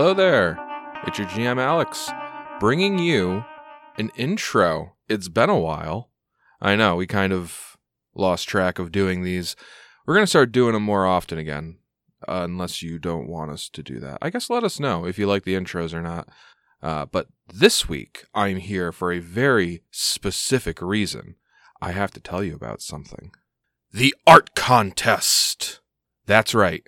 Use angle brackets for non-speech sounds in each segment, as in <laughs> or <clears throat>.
Hello there. It's your GM Alex, bringing you an intro. It's been a while. I know, we kind of lost track of doing these. We're going to start doing them more often again, uh, unless you don't want us to do that. I guess let us know if you like the intros or not. Uh, but this week, I'm here for a very specific reason. I have to tell you about something. The art contest. That's right.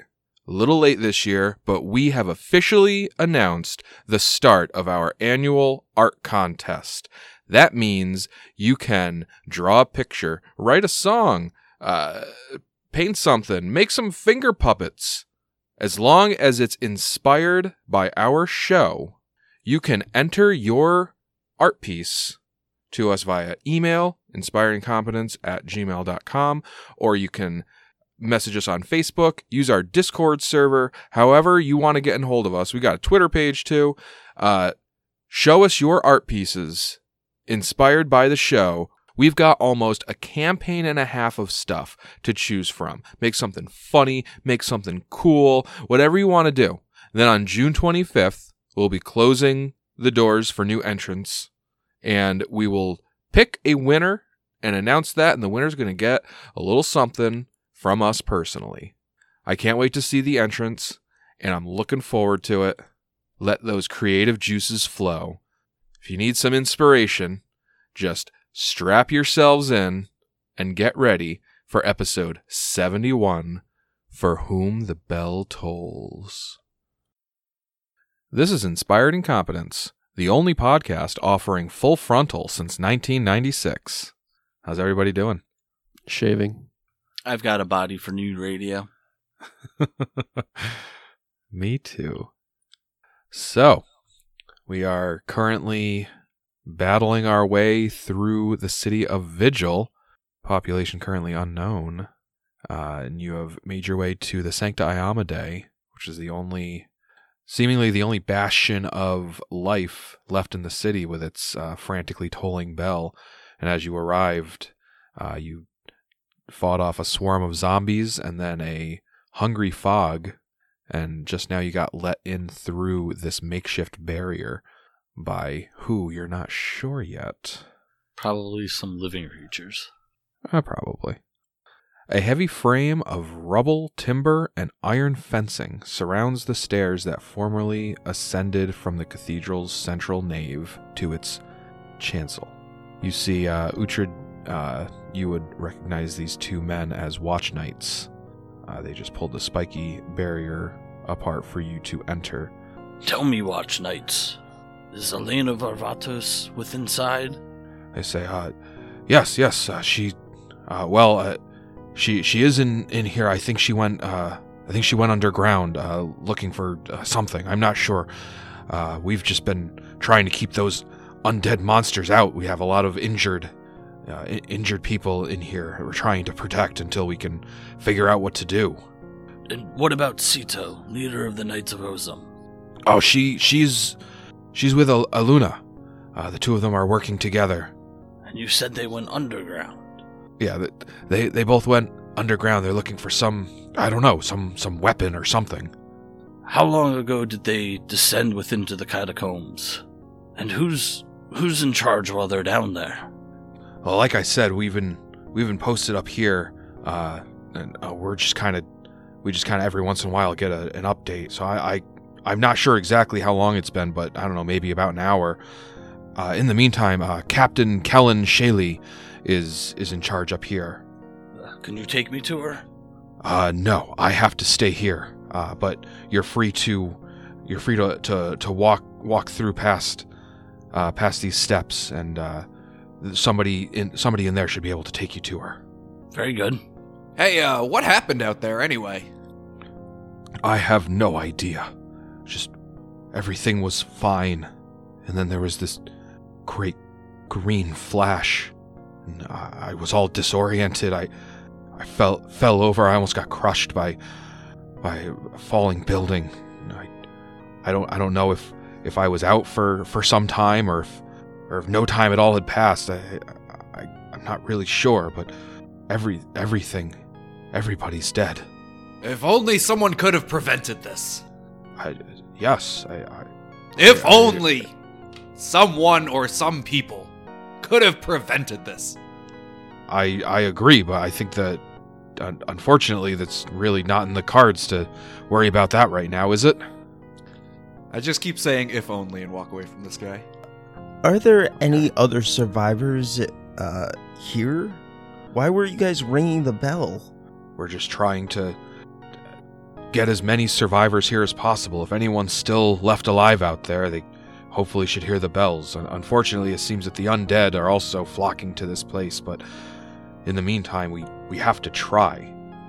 A little late this year, but we have officially announced the start of our annual art contest. That means you can draw a picture, write a song, uh, paint something, make some finger puppets. As long as it's inspired by our show, you can enter your art piece to us via email, inspiringcompetence at gmail.com, or you can message us on Facebook, use our Discord server, however you want to get in hold of us. We got a Twitter page too. Uh, show us your art pieces inspired by the show. We've got almost a campaign and a half of stuff to choose from. Make something funny, make something cool, whatever you want to do. Then on June 25th, we'll be closing the doors for new entrants and we will pick a winner and announce that and the winner's going to get a little something from us personally. I can't wait to see the entrance and I'm looking forward to it. Let those creative juices flow. If you need some inspiration, just strap yourselves in and get ready for episode 71 For Whom the Bell Tolls. This is Inspired Incompetence, the only podcast offering full frontal since 1996. How's everybody doing? Shaving. I've got a body for nude radio. <laughs> Me too. So, we are currently battling our way through the city of Vigil, population currently unknown. Uh, and you have made your way to the Sancta Iomedae, which is the only, seemingly the only bastion of life left in the city with its uh, frantically tolling bell. And as you arrived, uh, you fought off a swarm of zombies and then a hungry fog. And just now you got let in through this makeshift barrier by who you're not sure yet. Probably some living creatures. Uh, probably. A heavy frame of rubble, timber, and iron fencing surrounds the stairs that formerly ascended from the cathedral's central nave to its chancel. You see, uh, Uhtred, uh, you would recognize these two men as watch knights. Uh, they just pulled the spiky barrier apart for you to enter. Tell me, Watch Knights, is Elena Varvatos within side? They say, uh, yes, yes, uh, she, uh, well, uh, she she is in in here. I think she went, uh, I think she went underground, uh, looking for uh, something. I'm not sure. Uh, we've just been trying to keep those undead monsters out. We have a lot of injured, uh, injured people in here. We're trying to protect until we can figure out what to do. And what about Sito, leader of the Knights of Ozem? Oh, she she's she's with Al- Aluna. Uh, the two of them are working together. And you said they went underground. Yeah, they they both went underground. They're looking for some I don't know, some some weapon or something. How long ago did they descend within to the catacombs? And who's who's in charge while they're down there? Well, like I said, we've been we've been posted up here, uh, and uh, we're just kind of we just kind of every once in a while get a, an update. So I, I I'm not sure exactly how long it's been, but I don't know, maybe about an hour. Uh, in the meantime, uh, Captain Kellen Shaley is is in charge up here. Can you take me to her? Uh, no, I have to stay here. Uh, but you're free to, you're free to to, to walk walk through past, uh, past these steps, and uh, somebody in somebody in there should be able to take you to her. Very good. Hey, uh, what happened out there anyway? I have no idea. Just everything was fine, and then there was this great green flash, and I, I was all disoriented. I I fell fell over. I almost got crushed by by a falling building. I I don't I don't know if if I was out for for some time or if or if no time at all had passed. I, I I'm not really sure, but every everything everybody's dead. If only someone could have prevented this. I, yes, I, I If I- only someone or some people could have prevented this. I I agree, but I think that un- unfortunately that's really not in the cards to worry about that right now, is it? I just keep saying if only and walk away from this guy. Are there any other survivors uh, here? Why were you guys ringing the bell? We're just trying to get as many survivors here as possible. If anyone's still left alive out there, they hopefully should hear the bells. Unfortunately, it seems that the undead are also flocking to this place, but in the meantime, we we have to try.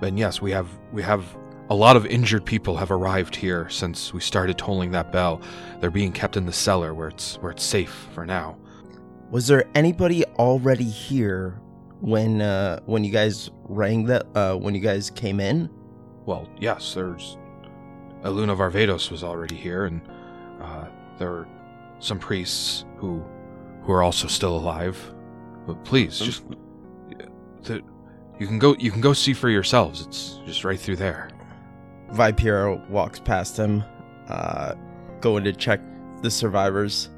And yes, we have we have a lot of injured people have arrived here since we started tolling that bell. They're being kept in the cellar where it's where it's safe for now. Was there anybody already here when uh, when you guys rang that uh, when you guys came in? Well, yes, there's Aluna Varvatos was already here, and uh, there were some priests who who are also still alive. But please, just the, you can go you can go see for yourselves. It's just right through there. Vipira walks past him, uh, going to check the survivors.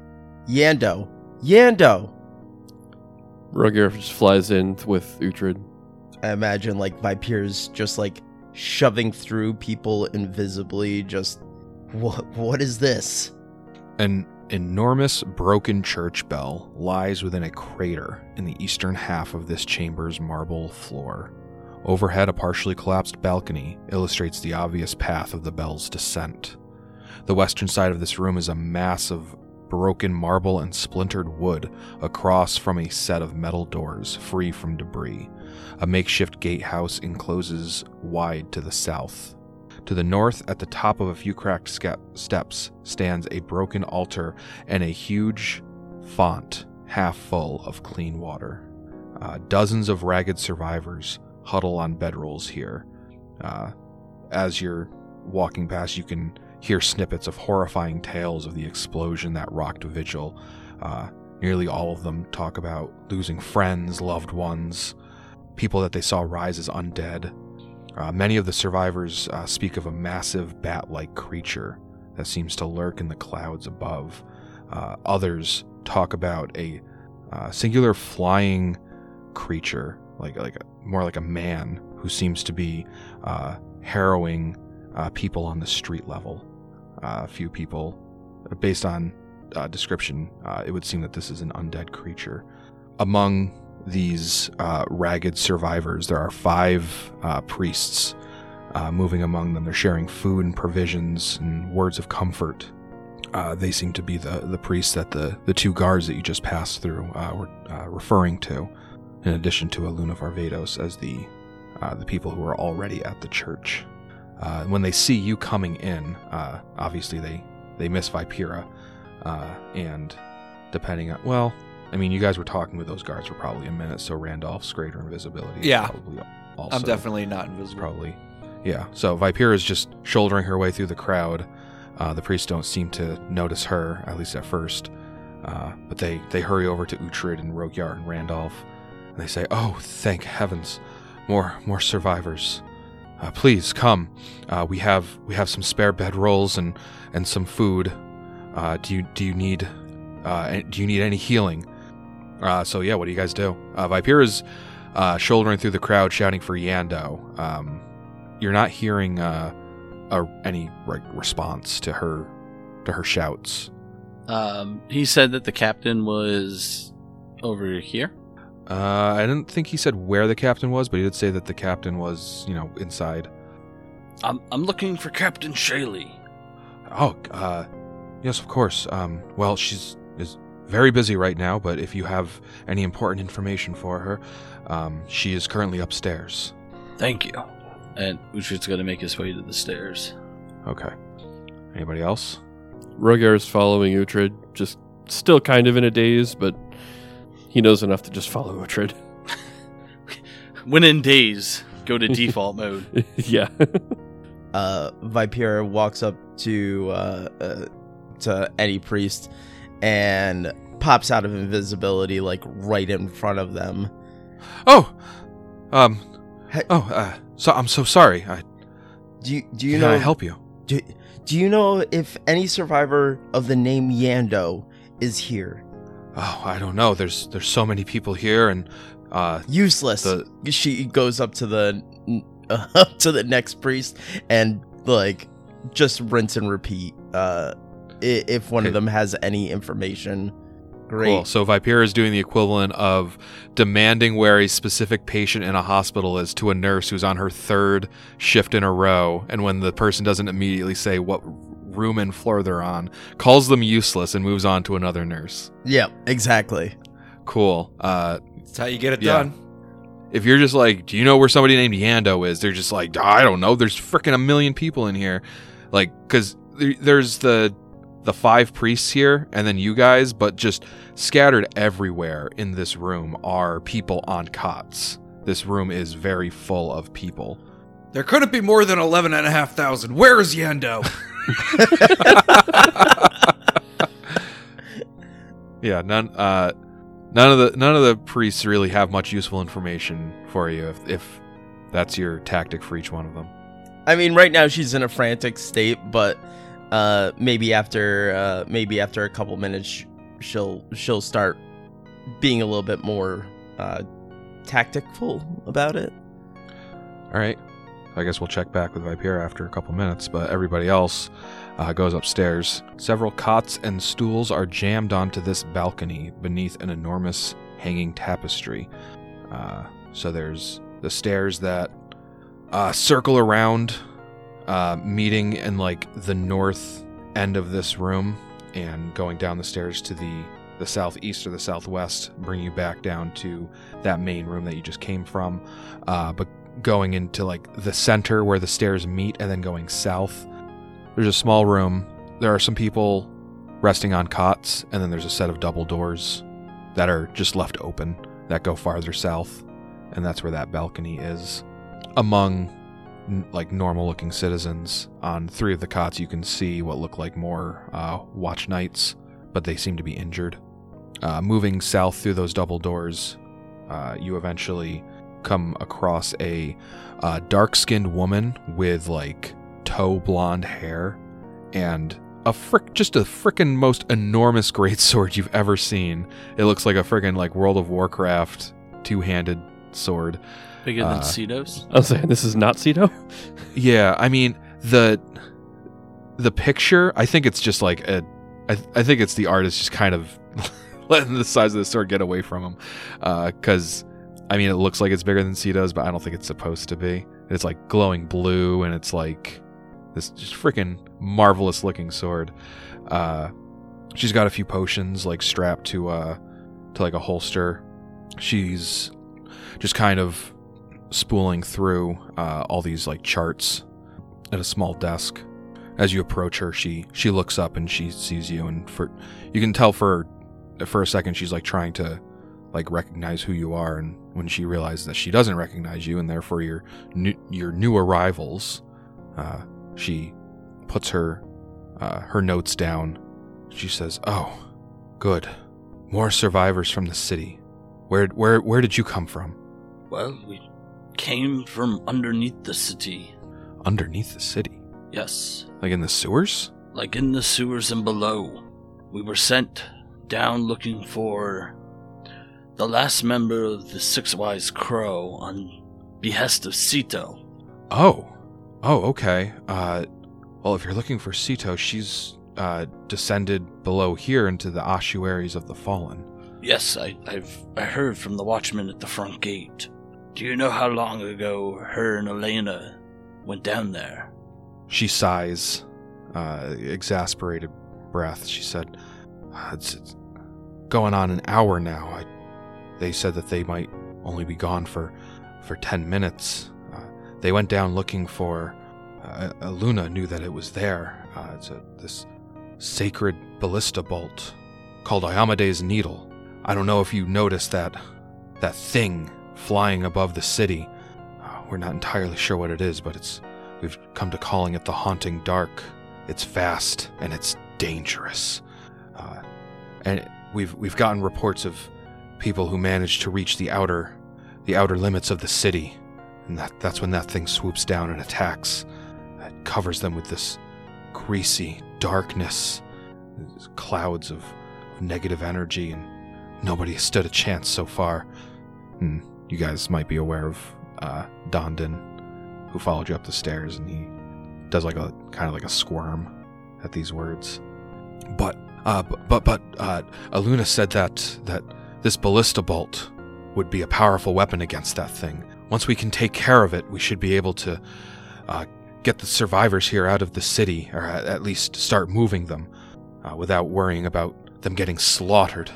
Yando, Yando. Roger just flies in with Uhtred. I imagine like Viper's just like shoving through people invisibly. Just what? What is this? An enormous broken church bell lies within a crater in the eastern half of this chamber's marble floor. Overhead, a partially collapsed balcony illustrates the obvious path of the bell's descent. The western side of this room is a mass of broken marble and splintered wood across from a set of metal doors free from debris. A makeshift gatehouse encloses wide to the south. To the north, at the top of a few cracked steps, stands a broken altar and a huge font half full of clean water. Uh, dozens of ragged survivors huddle on bedrolls here. Uh, as you're walking past, you can hear snippets of horrifying tales of the explosion that rocked Vigil. Uh, nearly all of them talk about losing friends, loved ones, people that they saw rise as undead. Uh, many of the survivors uh, speak of a massive bat like creature that seems to lurk in the clouds above. Uh, others talk about a uh, singular flying creature, like, like a, more like a man, who seems to be uh, harrowing uh, people on the street level. a few people, based on description, it would seem that this is an undead creature. Among these uh, ragged survivors. There are five uh, priests uh, moving among them. They're sharing food and provisions and words of comfort. Uh, they seem to be the, the priests that the, the two guards that you just passed through uh, were uh, referring to, in addition to Aluna Varvatos as the the people who are already at the church. when they see you coming in, obviously they, they miss Vipira, and depending on well, I mean, you guys were talking with those guards for probably a minute, so Randolph's greater invisibility. is Yeah. probably also I'm definitely not invisible. probably. Yeah. So Vipira is just shouldering her way through the crowd. Uh, the priests don't seem to notice her, at least at first. Uh, but they, they hurry over to Uhtred and Rogyar and Randolph, and they say, "Oh, thank heavens, more more survivors! Uh, please come. Uh, we have we have some spare bed rolls and and some food. Uh, do you do you need uh, do you need any healing?" Uh, so yeah, what do you guys do? Uh, Vipira's uh, shouldering through the crowd, shouting for Yando. Um, you're not hearing uh, a, any like, response to her to her shouts. Um, he said that the captain was over here. Uh, I didn't think he said where the captain was, but he did say that the captain was, you know, inside. I'm I'm looking for Captain Shaley. Oh, uh, yes, of course. Um, well, she's is very busy right now, but if you have any important information for her, um, she is currently upstairs. Thank you. And Uhtred's going to make his way to the stairs. Okay. Anybody else? Rogar is following Uhtred, just still kind of in a daze, but he knows enough to just follow Uhtred. <laughs> When in days, go to default <laughs> mode. yeah. uh, Vipira walks up to uh, uh, to Eddie Priest and pops out of invisibility like right in front of them. Oh, um, Hey- oh, uh, so I'm so sorry. I, Do you do you can know I help you? Do, do you know if any survivor of the name Yando is here? Oh, I don't know. There's there's so many people here, and uh, Useless. The- she goes up to the <laughs> up to the next priest and like just rinse and repeat. Uh, if one of them has any information, great. Cool. So Vipera is doing the equivalent of demanding where a specific patient in a hospital is to a nurse who's on her third shift in a row, and when the person doesn't immediately say what room and floor they're on, calls them useless and moves on to another nurse. Yeah, exactly. Cool. Uh, That's how you get it Yeah. done. if you're just like, do you know where somebody named Yando is? They're just like, I don't know. There's freaking a million people in here, like, because there, there's the the five priests here, and then you guys, but just scattered everywhere in this room are people on cots. This room is very full of people. There couldn't be more than 11,500. Where is Yando? <laughs> Yeah, none. Uh, none of the none of the priests really have much useful information for you if if that's your tactic for each one of them. I mean, right now she's in a frantic state, but uh, maybe after uh, maybe after a couple minutes, she'll she'll start being a little bit more uh, tactful about it. All right. I guess we'll check back with Vipera after a couple minutes, but everybody else uh, goes upstairs. Several cots and stools are jammed onto this balcony beneath an enormous hanging tapestry. Uh, so there's the stairs that uh, circle around, uh, meeting in like the north end of this room, and going down the stairs to the the southeast or the southwest, bring you back down to that main room that you just came from. Uh, but going into like the center where the stairs meet and then going south. There's a small room. There are some people resting on cots, and then there's a set of double doors that are just left open that go farther south, and that's where that balcony is. Among like normal looking citizens, on three of the cots, you can see what look like more uh, watch knights, but they seem to be injured. Uh, moving south through those double doors, uh, you eventually come across a uh, dark-skinned woman with like tow blonde hair and a frick just a frickin' most enormous greatsword you've ever seen. It looks like a frickin' like World of Warcraft two-handed sword. Bigger Uh, than Sito's? I was saying this is not Sito. <laughs> Yeah, I mean the the picture. I think it's just like a. I, I think it's the artist just kind of <laughs> letting the size of the sword get away from him, because I mean it looks like it's bigger than Sito's, but I don't think it's supposed to be. It's like glowing blue, and it's like this just freaking marvelous looking sword. Uh, she's got a few potions like strapped to uh to like a holster. She's just kind of spooling through uh, all these like charts at a small desk. As you approach her, she she looks up and she sees you, and for you can tell for for a second she's like trying to like recognize who you are, and when she realizes that she doesn't recognize you, and therefore your new, your new arrivals, uh, she puts her uh, her notes down. She says, "Oh, good, more survivors from the city. Where where where did you come from? Well, we came from underneath the city. Underneath the city, Yes, like in the sewers." like in the sewers and below. We were sent down looking for the last member of the Six Wise Crow on behest of Sito. Oh, oh, okay. Uh, well, if you're looking for Sito, she's uh, descended below here into the ossuaries of the fallen. Yes, I, I've I heard from the watchman at the front gate. Do you know how long ago her and Elena went down there? She sighs, uh, exasperated breath. She said, "Uh, it's, it's going on an hour now. I, they said that they might only be gone for, for ten minutes. Uh, they went down looking for. Uh, Luna knew that it was there. Uh, it's a, this sacred ballista bolt called Iomedae's Needle. I don't know if you noticed that that thing flying above the city. Uh, we're not entirely sure what it is, but it's we've come to calling it the Haunting Dark. It's fast and it's dangerous, uh, and we've we've gotten reports of people who manage to reach the outer the outer limits of the city, and that that's when that thing swoops down and attacks. It covers them with this greasy darkness, clouds of negative energy, and nobody has stood a chance so far. And you guys might be aware of uh, Dondon, who followed you up the stairs, and he does like a kind of like a squirm at these words. But uh, but but, but uh, Aluna said that that this ballista bolt would be a powerful weapon against that thing. Once we can take care of it, we should be able to uh, get the survivors here out of the city, or at, least start moving them, uh, without worrying about them getting slaughtered.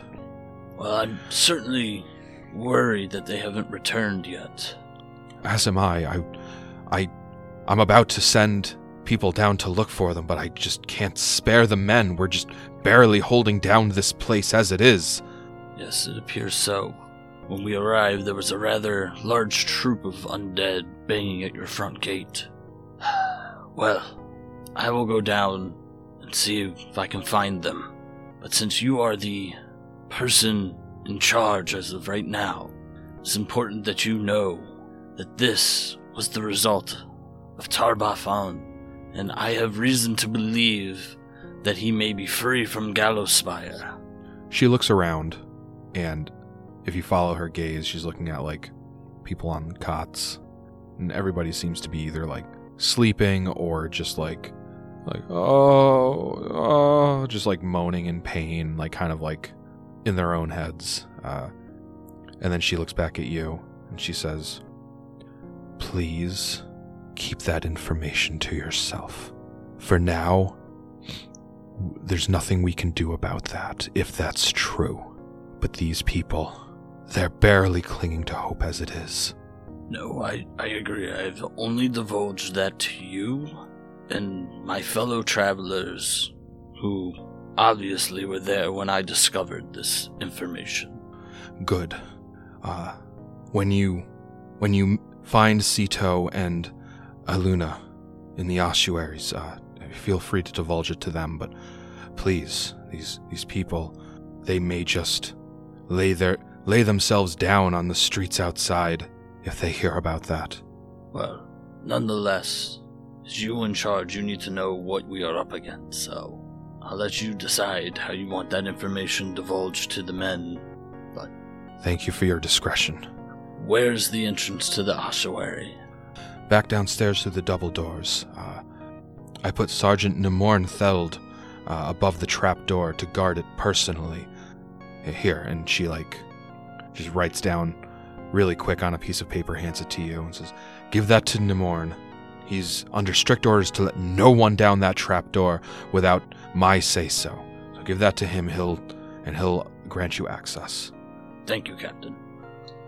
Well, I'm certainly worried that they haven't returned yet. As am I. I, I, I'm about to send people down to look for them, but I just can't spare the men. We're just barely holding down this place as it is. Yes, it appears so. When we arrived, there was a rather large troop of undead banging at your front gate. <sighs> well, I will go down and see if I can find them. But since you are the person in charge as of right now, it's important that you know that this was the result of Tar-Baphon, and I have reason to believe that he may be free from Gallowspire. She looks around, and if you follow her gaze, she's looking at like people on cots, and everybody seems to be either like sleeping or just like like oh oh just like moaning in pain, like kind of like in their own heads. Uh, and then she looks back at you and she says, "Please keep that information to yourself. For now, there's nothing we can do about that if that's true. But these people, they're barely clinging to hope as it is." No, I, I agree. I've only divulged that to you and my fellow travelers who obviously were there when I discovered this information. Good. Uh, when you when you find Sito and Aluna in the ossuaries, uh, feel free to divulge it to them. But please, these these people, they may just lay their lay themselves down on the streets outside if they hear about that. Well, nonetheless, as you in charge, you need to know what we are up against, so I'll let you decide how you want that information divulged to the men. But thank you for your discretion. Where's the entrance to the ossuary? Back downstairs through the double doors. Uh, I put Sergeant Nemorn Theld uh, above the trap door to guard it personally. Here, and she like just writes down really quick on a piece of paper, hands it to you, and says, "Give that to Nemorn. He's under strict orders to let no one down that trap door without my say so. So give that to him. He'll and he'll grant you access." Thank you, Captain.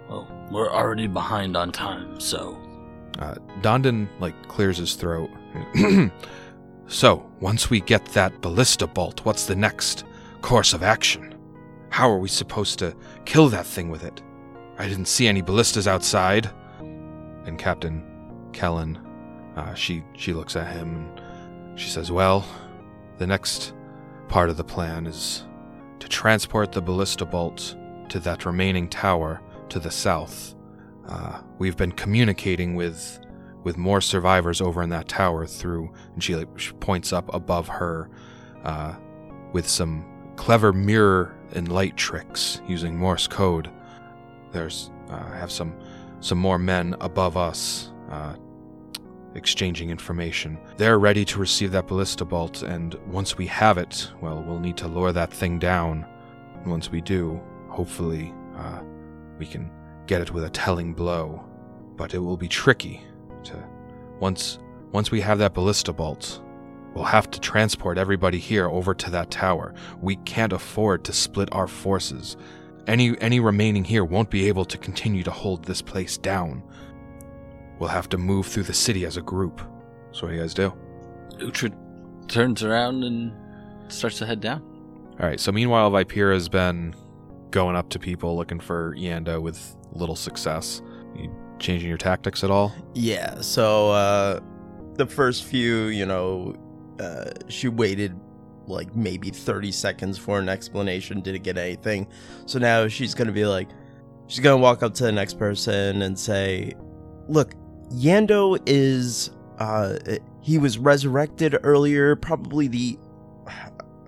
Well, we're already behind on time, so Uh, Dondon like clears his throat. <clears throat> so once we get that ballista bolt, what's the next course of action? How are we supposed to kill that thing with it? I didn't see any ballistas outside. And Captain Kellen, uh, she she looks at him and she says, "Well, the next part of the plan is to transport the ballista bolt to that remaining tower to the south. Uh, we've been communicating with with more survivors over in that tower through." And she, like, she points up above her uh, with some clever mirror and light tricks using Morse code. There's uh, have some some more men above us uh, exchanging information. They're ready to receive that ballista bolt, and once we have it, well, we'll need to lure that thing down. And once we do, hopefully, uh, we can get it with a telling blow. But it will be tricky to once once we have that ballista bolt. We'll have to transport everybody here over to that tower. We can't afford to split our forces. Any any remaining here won't be able to continue to hold this place down. We'll have to move through the city as a group. So what do you guys do? Uhtred turns around and starts to head down. All right. So meanwhile, Vipera's been going up to people looking for Yando with little success. You changing your tactics at all? Yeah, so uh the first few, you know, uh she waited like maybe 30 seconds for an explanation, didn't get anything. So now she's going to be like she's going to walk up to the next person and say, "Look, Yando is uh he was resurrected earlier. Probably the,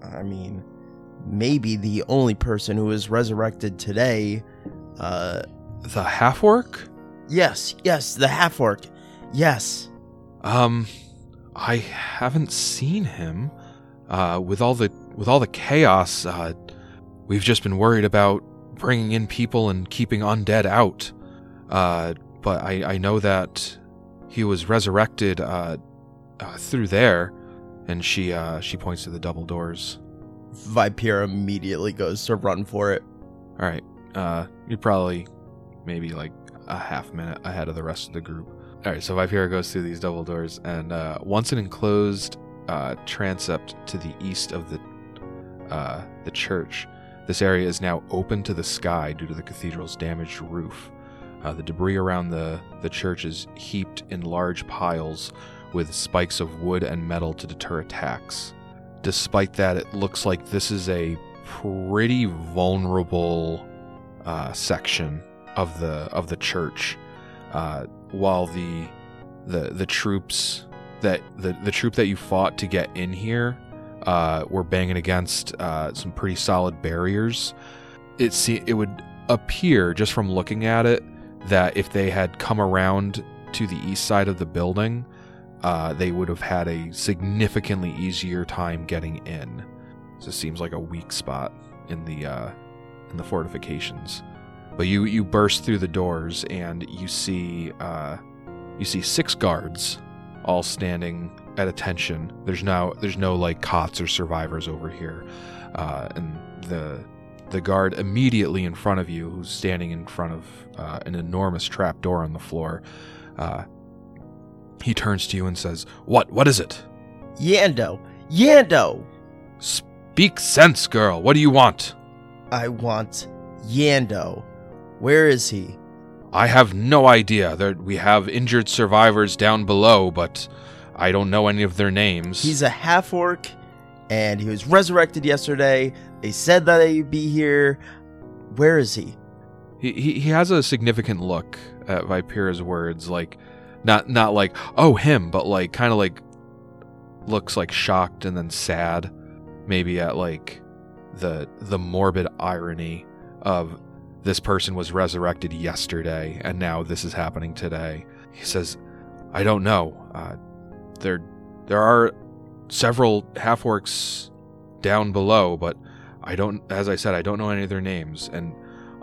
I mean, maybe the only person who was resurrected today. Uh, The half orc? yes, yes, the half orc. Yes. Um, I haven't seen him. Uh, with all the with all the chaos, uh, we've just been worried about bringing in people and keeping undead out. Uh, but I I know that he was resurrected uh, uh through there, and she uh she points to the double doors. Vipera immediately goes to run for it. All right, uh, you're probably maybe like a half minute ahead of the rest of the group. All right, so Vipera goes through these double doors, and uh, once an enclosed uh, transept to the east of the uh, the church, this area is now open to the sky due to the cathedral's damaged roof. Uh, the debris around the the church is heaped in large piles with spikes of wood and metal to deter attacks. Despite that, it looks like this is a pretty vulnerable uh, section of the of the church. Uh, while the the the troops that the the troop that you fought to get in here uh, were banging against uh, some pretty solid barriers. It se- it would appear just from looking at it that if they had come around to the east side of the building, uh, they would have had a significantly easier time getting in. This seems like a weak spot in the uh, in the fortifications. But you you burst through the doors and you see uh, you see six guards all standing at attention. There's now there's no like cots or survivors over here, uh, and the the guard immediately in front of you, who's standing in front of uh, an enormous trap door on the floor, uh, he turns to you and says, "What? What is it? Yando! Yando! Speak sense, girl. What do you want?" I want Yando. Where is he? I have no idea. There, we have injured survivors down below, but I don't know any of their names. He's a half orc, and he was resurrected yesterday. They said that he'd be here. Where is he? He, he he has a significant look uh, at Vipera's words, like not not like oh him, but like kind of like looks like shocked and then sad, maybe at like the the morbid irony of this person was resurrected yesterday and now this is happening today. He says, "I don't know. Uh, there there are several half orcs down below, but I don't. As I said, I don't know any of their names and."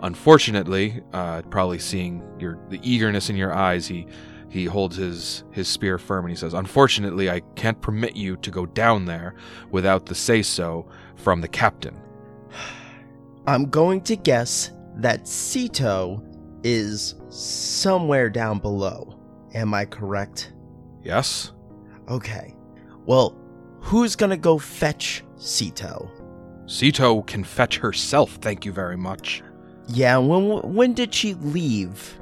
Unfortunately, uh, probably seeing your the eagerness in your eyes, he he holds his his spear firm and he says, "Unfortunately, I can't permit you to go down there without the say so from the captain." I'm going to guess that Sito is somewhere down below. Am I correct? Yes. Okay. Well, who's gonna go fetch Sito? Sito can fetch herself. Thank you very much. Yeah, when when did she leave?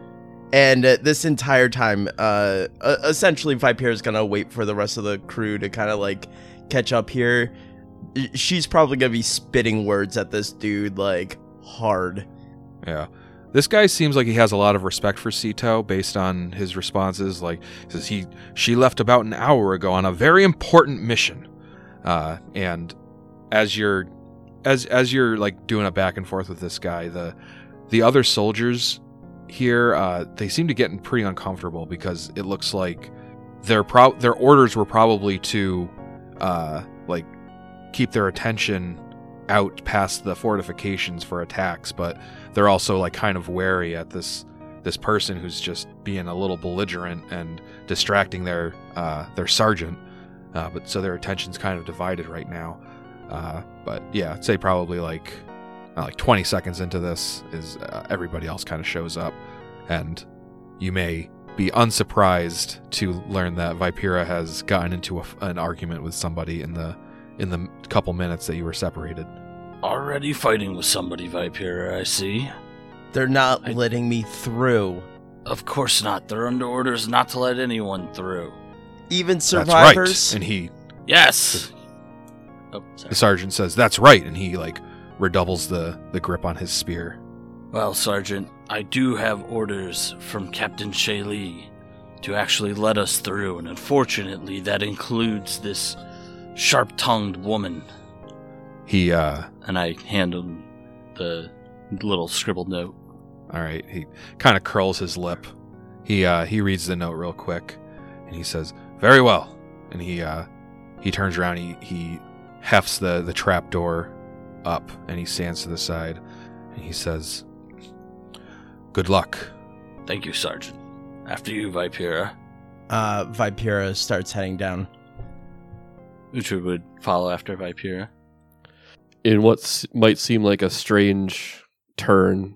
And uh, this entire time, uh, uh, essentially, Viper is gonna wait for the rest of the crew to kind of like catch up here. She's probably gonna be spitting words at this dude like hard. Yeah. This guy seems like he has a lot of respect for Sito based on his responses. Like he says he she left about an hour ago on a very important mission. Uh, and as you're as as you're like doing a back and forth with this guy, the the other soldiers here uh, they seem to get pretty uncomfortable because it looks like their pro- their orders were probably to uh, like keep their attention out past the fortifications for attacks, but they're also like kind of wary at this this person who's just being a little belligerent and distracting their uh, their sergeant. Uh, but so their attention's kind of divided right now. Uh, but yeah, I'd say probably like like 20 seconds into this is uh, everybody else kind of shows up, and you may be unsurprised to learn that Vipera has gotten into a, an argument with somebody in the in the couple minutes that you were separated. Already fighting with somebody, Vipera, I see. They're not I- letting me through. Of course not. They're under orders not to let anyone through. Even That's survivors. right. And he Yes! Oh, sorry. The sergeant says, "That's right," and he like redoubles the the grip on his spear. Well, Sergeant, I do have orders from Captain Shaley to actually let us through, and unfortunately, that includes this sharp tongued woman. He, uh, And I hand him the little scribbled note. all right, he kind of curls his lip. He, uh, he reads the note real quick and he says, Very well. And he, uh, he turns around, he, he hefts the, the trap door up and he stands to the side and he says, Good luck. Thank you, Sergeant. After you, Vipera. Uh, Vipera starts heading down. Uhtred would follow after Vipera. in what s- might seem like a strange turn.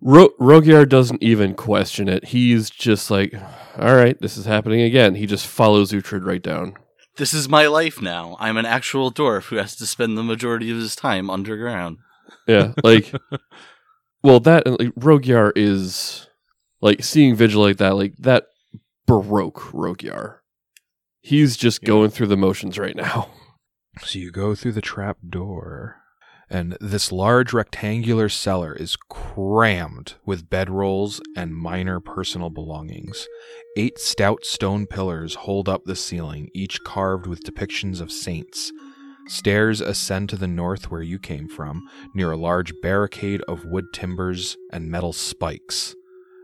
Ro- Rogier doesn't even question it. He's just like, all right, this is happening again. He just follows Uhtred right down. This is my life now. I'm an actual dwarf who has to spend the majority of his time underground. Yeah, <laughs> like, well, that and like, Rogier is like seeing Vigil like that, like that baroque Rogier. He's just Yeah. going through the motions right now. <laughs> So you go through the trap door, and this large rectangular cellar is crammed with bedrolls and minor personal belongings. Eight stout stone pillars hold up the ceiling, each carved with depictions of saints. Stairs ascend to the north where you came from, near a large barricade of wood timbers and metal spikes.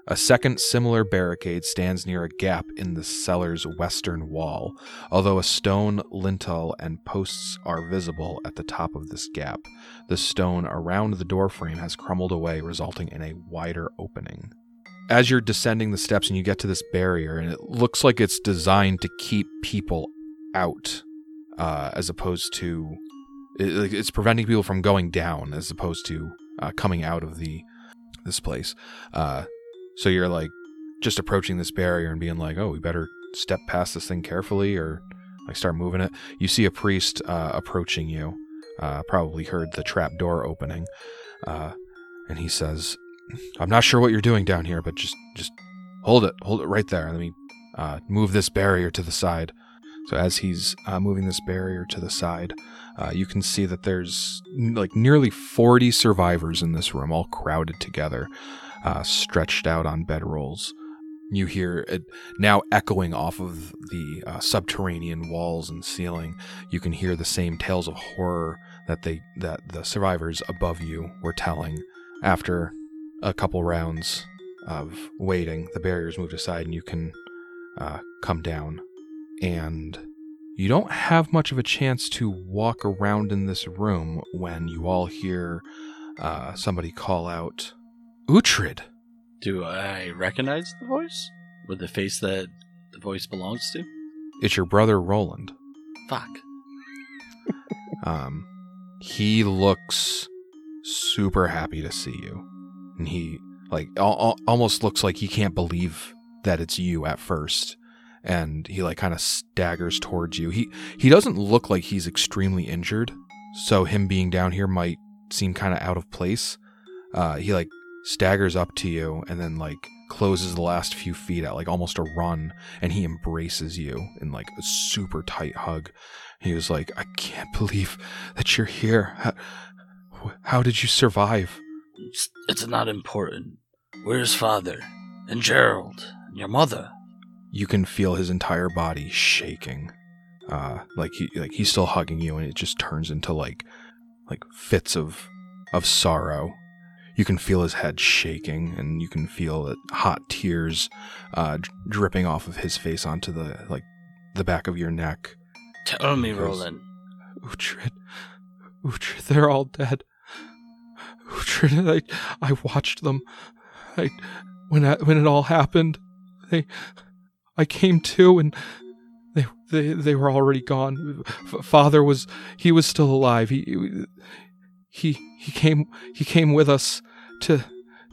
A second similar barricade stands near a gap in the cellar's western wall, although a stone lintel and posts are visible at the top of this gap. The stone around the doorframe has crumbled away, resulting in a wider opening. As you're descending the steps and you get to this barrier, and it looks like it's designed to keep people out, uh, as opposed to it's preventing people from going down, as opposed to uh, coming out of the this place. Uh, so you're like just approaching this barrier and being like, "Oh, we better step past this thing carefully," or like start moving it. You see a priest uh, approaching you. Uh, probably heard the trap door opening, uh, and he says, "I'm not sure what you're doing down here, but just just hold it, hold it right there. Let me uh, move this barrier to the side." So as he's uh, moving this barrier to the side, uh, you can see that there's like nearly 40 survivors in this room, all crowded together, uh, stretched out on bedrolls. You hear it now echoing off of the uh, subterranean walls and ceiling. You can hear the same tales of horror that they that the survivors above you were telling. After a couple rounds of waiting, the barriers moved aside, and you can uh, come down. And you don't have much of a chance to walk around in this room when you all hear uh, somebody call out, "Uhtred!" Do I recognize the voice? With the face that the voice belongs to? It's your brother Roland. Fuck. <laughs> Um, he looks super happy to see you, and he like al- al- almost looks like he can't believe that it's you at first, and he like kind of staggers towards you. He he doesn't look like he's extremely injured, so him being down here might seem kind of out of place. Uh, he like staggers up to you and then like closes the last few feet at like almost a run, and he embraces you in like a super tight hug. He was like, I can't believe that you're here. How, how did you survive? It's, it's not important. Where's father? And Gerald? And your mother? You can feel his entire body shaking. Uh, like he like he's still hugging you and it just turns into like like fits of of sorrow. You can feel his head shaking and you can feel hot tears uh, dripping off of his face onto the like the back of your neck. Tell me, Roland. Uhtred, Uhtred, they're all dead. Uhtred, I, I watched them. I, when I, when it all happened, they, I came to and they, they, they were already gone. F- Father was, he was still alive. He, he, he came, he came with us to,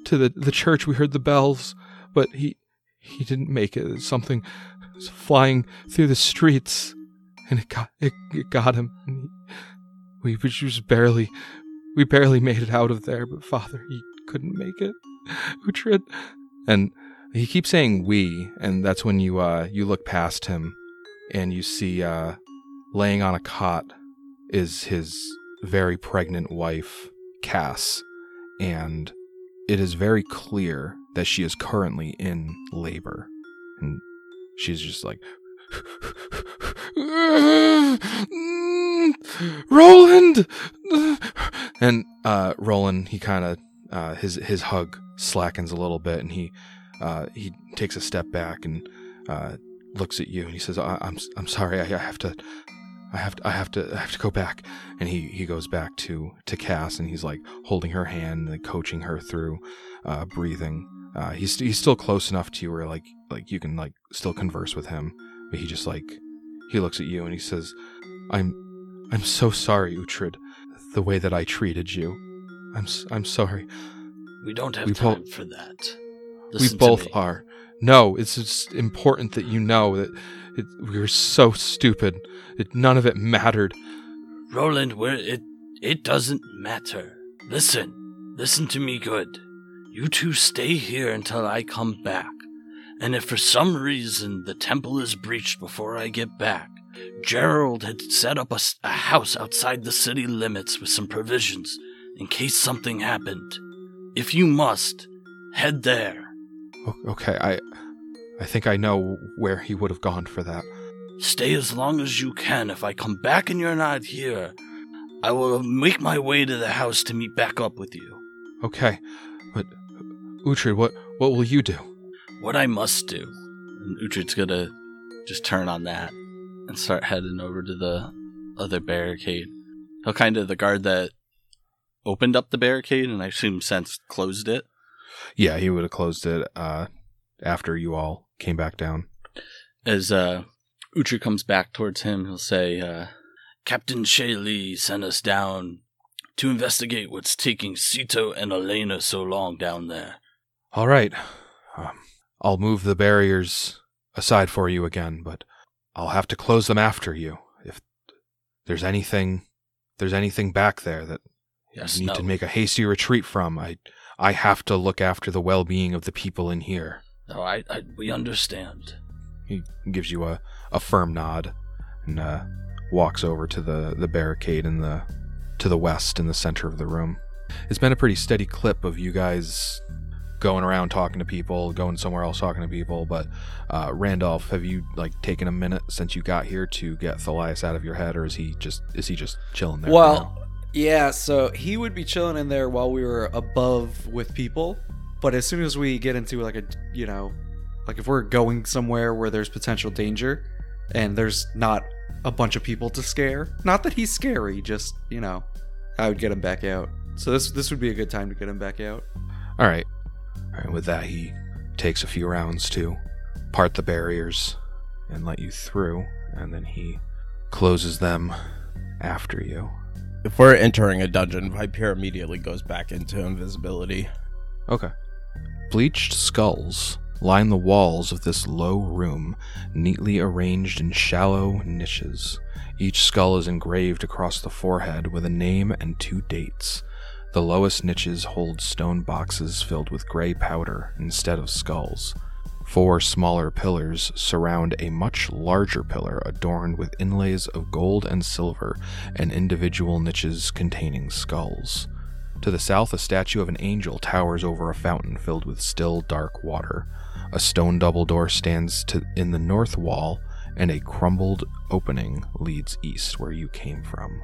to the, the church. We heard the bells, but he, he didn't make it. Something was flying through the streets and it got it, it got him. And he, we just barely we barely made it out of there. But father, he couldn't make it. <laughs> Uhtred, and he keeps saying we, and that's when you uh you look past him, and you see uh laying on a cot is his very pregnant wife, Cass, and it is very clear that she is currently in labor. and she's just like, <laughs> Roland, <laughs> and uh, Roland he kind of uh, his his hug slackens a little bit, and he uh, he takes a step back and uh, looks at you, and he says, I- "I'm I'm sorry, I, I have to." I have to, I have to, I have to go back. And he, he goes back to, to Cass and he's like holding her hand and coaching her through, uh, breathing. Uh, he's, he's still close enough to you where like, like you can like still converse with him, but he just like, he looks at you and he says, I'm, I'm so sorry, Uhtred, the way that I treated you. I'm, I'm sorry. We don't have We time both- for that. we Listen to both are. No, it's just important that you know that it, we were so stupid. It, none of it mattered. Roland, we're, it it doesn't matter. Listen, listen to me good. You two stay here until I come back. And if for some reason the temple is breached before I get back, Gerald had set up a, a house outside the city limits with some provisions in case something happened. If you must, head there. Okay, I, I think I know where he would have gone for that. Stay as long as you can. If I come back and you're not here, I will make my way to the house to meet back up with you. Okay, but Uhtred, what what will you do? what I must do. And Uhtred's gonna just turn on that and start heading over to the other barricade. He'll kind of the guard that opened up the barricade and I assume since closed it. Yeah, he would have closed it uh, after you all came back down. As uh, Uhtred comes back towards him, he'll say, uh, Captain Shaley sent us down to investigate what's taking Sito and Elena so long down there. All right, um, I'll move the barriers aside for you again, but I'll have to close them after you. If there's anything, there's anything back there that Yes, you need no. to make a hasty retreat from, I, I have to look after the well-being of the people in here. No, I, I, we understand. He gives you a, a firm nod and uh, walks over to the, the barricade in the to the west in the center of the room. It's been a pretty steady clip of you guys going around talking to people, going somewhere else talking to people. But uh, Randolph, have you like taken a minute since you got here to get Thalias out of your head, or is he just is he just chilling there? Well, yeah, so he would be chilling in there while we were above with people, but as soon as we get into like a, you know, like if we're going somewhere where there's potential danger and there's not a bunch of people to scare, not that he's scary, just, you know, I would get him back out. So this this would be a good time to get him back out. All right. All right. With that, he takes a few rounds to part the barriers and let you through, and then he closes them after you. If we're entering a dungeon, Viper immediately goes back into invisibility. Okay. Bleached skulls line the walls of this low room, neatly arranged in shallow niches. Each skull is engraved across the forehead with a name and two dates. The lowest niches hold stone boxes filled with gray powder instead of skulls. Four smaller pillars surround a much larger pillar adorned with inlays of gold and silver and individual niches containing skulls. To the south, a statue of an angel towers over a fountain filled with still dark water. A stone double door stands to, in the north wall, and a crumbled opening leads east where you came from.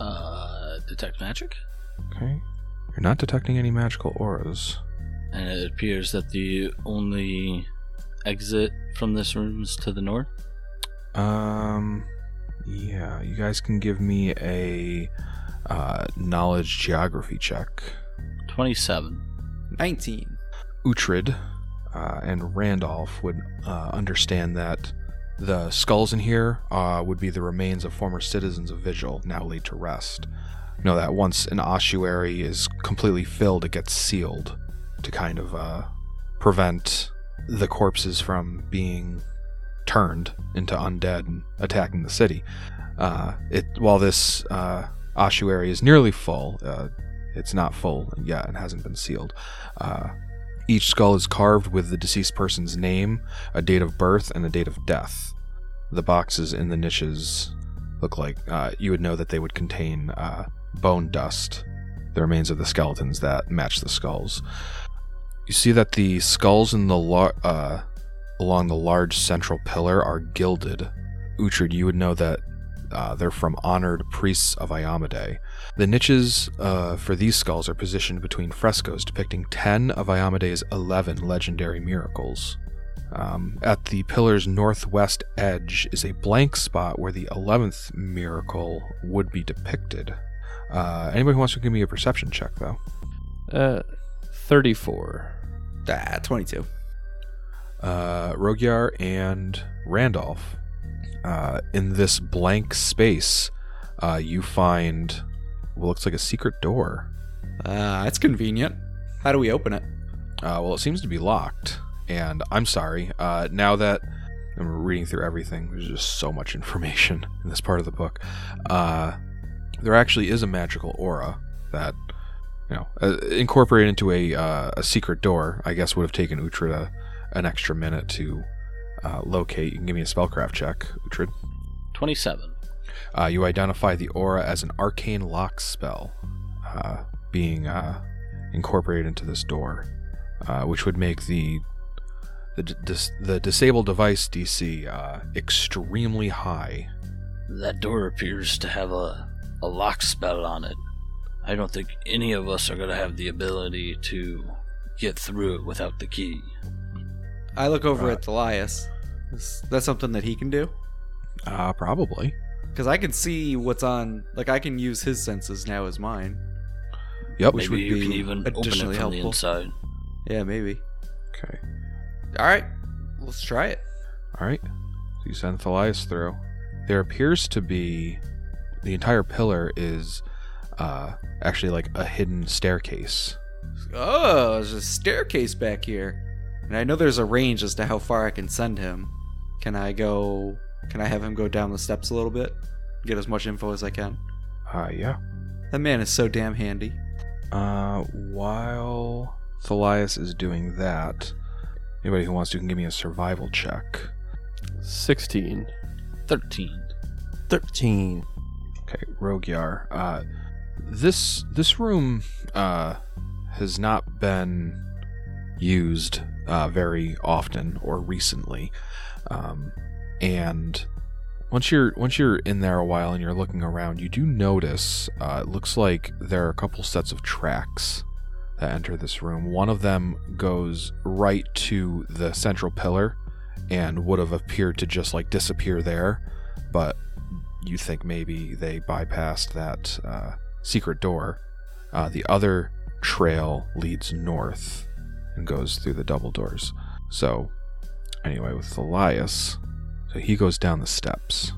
Uh, detect magic? Okay. You're not detecting any magical auras. And it appears that the only exit from this room is to the north. Um, yeah, you guys can give me a uh, knowledge geography check. 27. 19. Uhtred uh, and Randolph would uh, understand that the skulls in here uh, would be the remains of former citizens of Vigil, now laid to rest. Know that once an ossuary is completely filled, it gets sealed to kind of uh, prevent the corpses from being turned into undead and attacking the city. Uh, it while this uh, ossuary is nearly full, it's not full yet and hasn't been sealed. Each skull is carved with the deceased person's name, a date of birth, and a date of death. The boxes in the niches look like uh, you would know that they would contain uh, bone dust, the remains of the skeletons that match the skulls. You see that the skulls in the lar- uh, along the large central pillar are gilded. Uhtred, you would know that uh, they're from honored priests of Iomedae. The niches uh, for these skulls are positioned between frescoes depicting 10 of Iomedae's 11 legendary miracles. Um, at the pillar's northwest edge is a blank spot where the 11th miracle would be depicted. Uh, anybody who wants to give me a perception check, though? Uh, 34. Ah, 22. uh, Rogyar and Randolph. Uh, in this blank space, uh, you find what looks like a secret door. Uh, that's convenient. How do we open it? Uh, well, it seems to be locked. And I'm sorry. Uh, now that I'm reading through everything, there's just so much <laughs> information in this part of the book. Uh, there actually is a magical aura that, you know, uh, incorporated into a uh, a secret door. I guess would have taken Uhtred a, an extra minute to uh, locate. You can give me a spellcraft check, Uhtred. 27. Uh, you identify the aura as an arcane lock spell uh, being uh, incorporated into this door, uh, which would make the the, dis- the disable device DC uh, extremely high. That door appears to have a, a lock spell on it. I don't think any of us are going to have the ability to get through it without the key. I look over Uh, at Thalias. Is that something that he can do? Uh, probably. Because I can see what's on. Like I can use his senses now as mine. Yep. Which Maybe would you can be even open it from additionally the helpful. inside. Yeah, maybe. Okay. All right, let's try it. All right. So you send Thalias through. There appears to be the entire pillar is uh, actually like a hidden staircase. Oh, there's a staircase back here, and I know there's a range as to how far I can send him. Can I go? Can I have him go down the steps a little bit? Get as much info as I can. Uh, yeah. That man is so damn handy. Uh, while Thalias is doing that, anybody who wants to can give me a survival check. 16. 13. 13. Okay, Rogyar. Uh, this this room uh has not been used uh, very often or recently, um, and once you're once you're in there a while and you're looking around, you do notice uh, it looks like there are a couple sets of tracks that enter this room. One of them goes right to the central pillar and would have appeared to just like disappear there, but you think maybe they bypassed that uh, secret door. Uh, the other trail leads north and goes through the double doors. So, anyway, with Thalias, so he goes down the steps.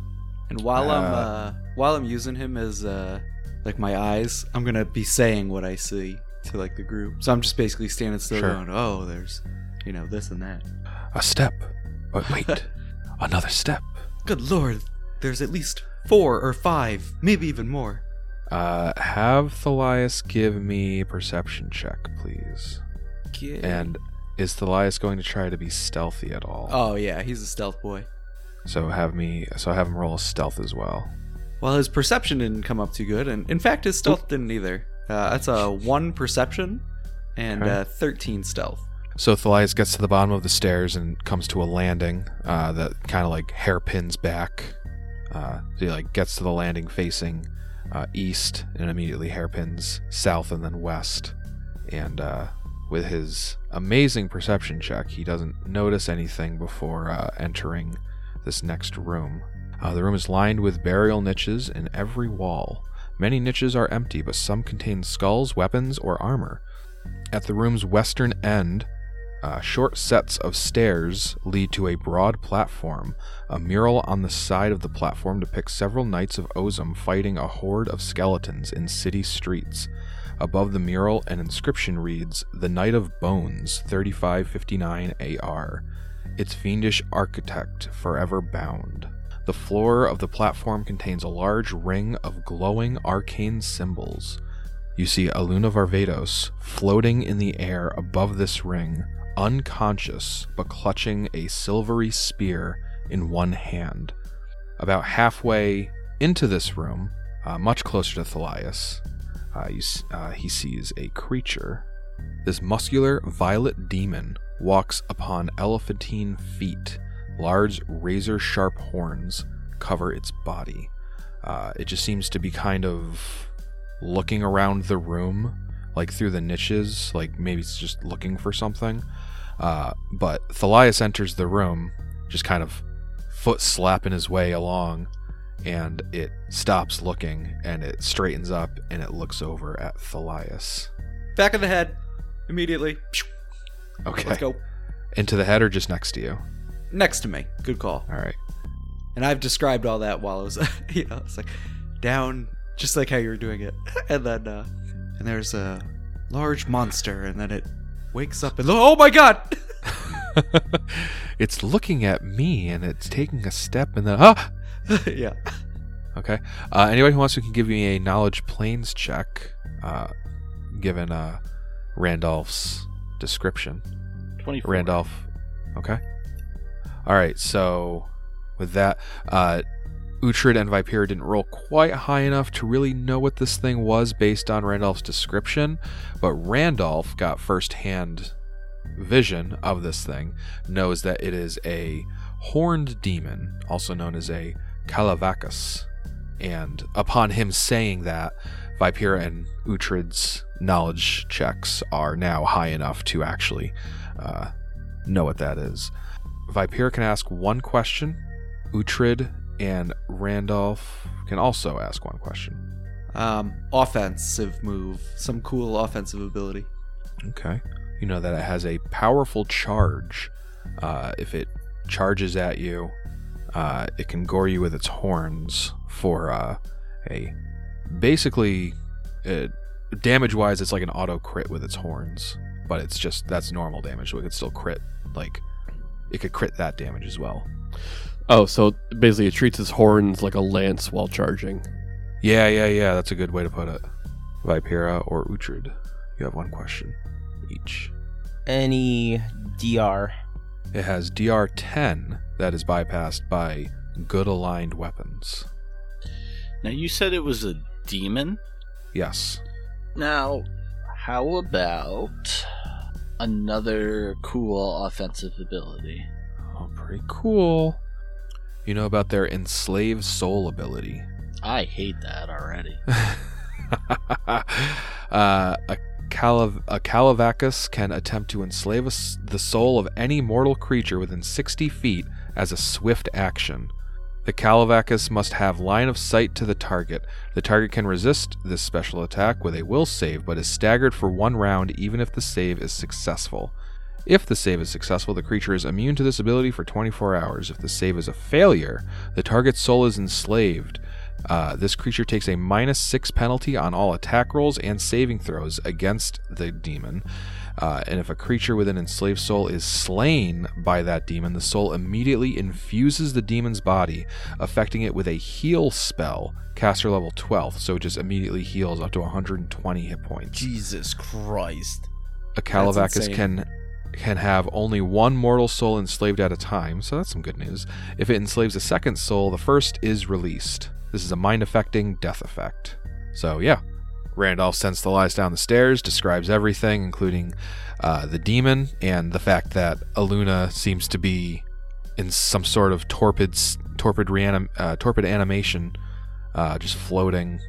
And while I'm Uh, uh, while I'm using him as uh, like my eyes, I'm gonna be saying what I see to like the group. So I'm just basically standing still, Sure. going, "Oh, there's, you know, this and that." A step. But wait, <laughs> another step. Good lord, there's at least four or five, maybe even more. Uh, have Thalias give me a perception check, please. And is Thalias going to try to be stealthy at all? oh yeah, he's a stealth boy. So have me. So have him roll a stealth as well. Well, his perception didn't come up too good, and in fact, his stealth didn't either. Uh, that's a one perception and Okay. uh, thirteen stealth. So Thalias gets to the bottom of the stairs and comes to a landing uh, that kind of like hairpins back. Uh, so he like gets to the landing facing uh, east and immediately hairpins south and then west. And uh, with his amazing perception check, he doesn't notice anything before uh, entering this next room. Uh, the room is lined with burial niches in every wall. Many niches are empty, but some contain skulls, weapons, or armor. At the room's western end, uh, short sets of stairs lead to a broad platform. A mural on the side of the platform depicts several knights of Ozem fighting a horde of skeletons in city streets. Above the mural, an inscription reads, The Knight of Bones, 3559 AR. Its fiendish architect forever bound. The floor of the platform contains a large ring of glowing arcane symbols. You see Aluna Varvatos floating in the air above this ring, unconscious but clutching a silvery spear in one hand. About halfway into this room, uh, much closer to Thalias, uh, uh, he sees a creature. This muscular violet demon walks upon elephantine feet. Large, razor sharp horns cover its body. Uh, it just seems to be kind of looking around the room, like through the niches, like maybe it's just looking for something. Uh, but Thalias enters the room, just kind of foot slapping his way along, and it stops looking and it straightens up and it looks over at Thalias. Back of the head, immediately. Okay. Let's go. Into the head or just next to you? Next to me. Good call. All right. And I've described all that while I was, <laughs> you know, it's like down, just like how you were doing it. <laughs> And then, uh, and there's a large monster, and then it wakes up and, oh my god! <laughs> it's looking at me and it's taking a step and then ah yeah. okay uh, anybody who wants to can give me a knowledge planes check uh, given uh, randolph's description 24. randolph okay all right so with that uh Uhtred and Viper didn't roll quite high enough to really know what this thing was based on Randolph's description, but Randolph got first-hand vision of this thing, knows that it is a horned demon, also known as a Kalavakus. And upon him saying that, Viper and Uhtred's knowledge checks are now high enough to actually uh, know what that is. Viper can ask one question. Uhtred and Randolph can also ask one question. Um, offensive move. Some cool offensive ability. Okay. You know that it has a powerful charge. Uh, if it charges at you, uh, it can gore you with its horns for uh, a basically uh, damage wise, it's like an auto crit with its horns, but it's just that's normal damage. So it could still crit like it could crit that damage as well. Oh, so basically it treats its horns like a lance while charging. Yeah, yeah, yeah. That's a good way to put it. Vipera or Uhtred, you have one question each. Any DR? It has DR 10 that is bypassed by good aligned weapons. Now, you said it was a demon? Yes. Now, how about another cool offensive ability? Oh, pretty cool. You know about their enslaved soul ability. I hate that already. <laughs> uh, a, Calav- a Kalavakus can attempt to enslave s- the soul of any mortal creature within 60 feet as a swift action. The Kalavakus must have line of sight to the target. The target can resist this special attack with a will save, but is staggered for one round even if the save is successful. If the save is successful, the creature is immune to this ability for 24 hours. If the save is a failure, the target's soul is enslaved. Uh, this creature takes a minus six penalty on all attack rolls and saving throws against the demon. Uh, and if a creature with an enslaved soul is slain by that demon, the soul immediately infuses the demon's body, affecting it with a heal spell, caster level 12. So it just immediately heals up to 120 hit points. Jesus Christ. A Kalavakus can can have only one mortal soul enslaved at a time, so that's some good news. If it enslaves a second soul, the first is released. This is a mind affecting death effect. So yeah, Randolph sends Thalias down the stairs, describes everything, including uh, the demon and the fact that Aluna seems to be in some sort of torpid, torpid, uh, torpid animation, uh, just floating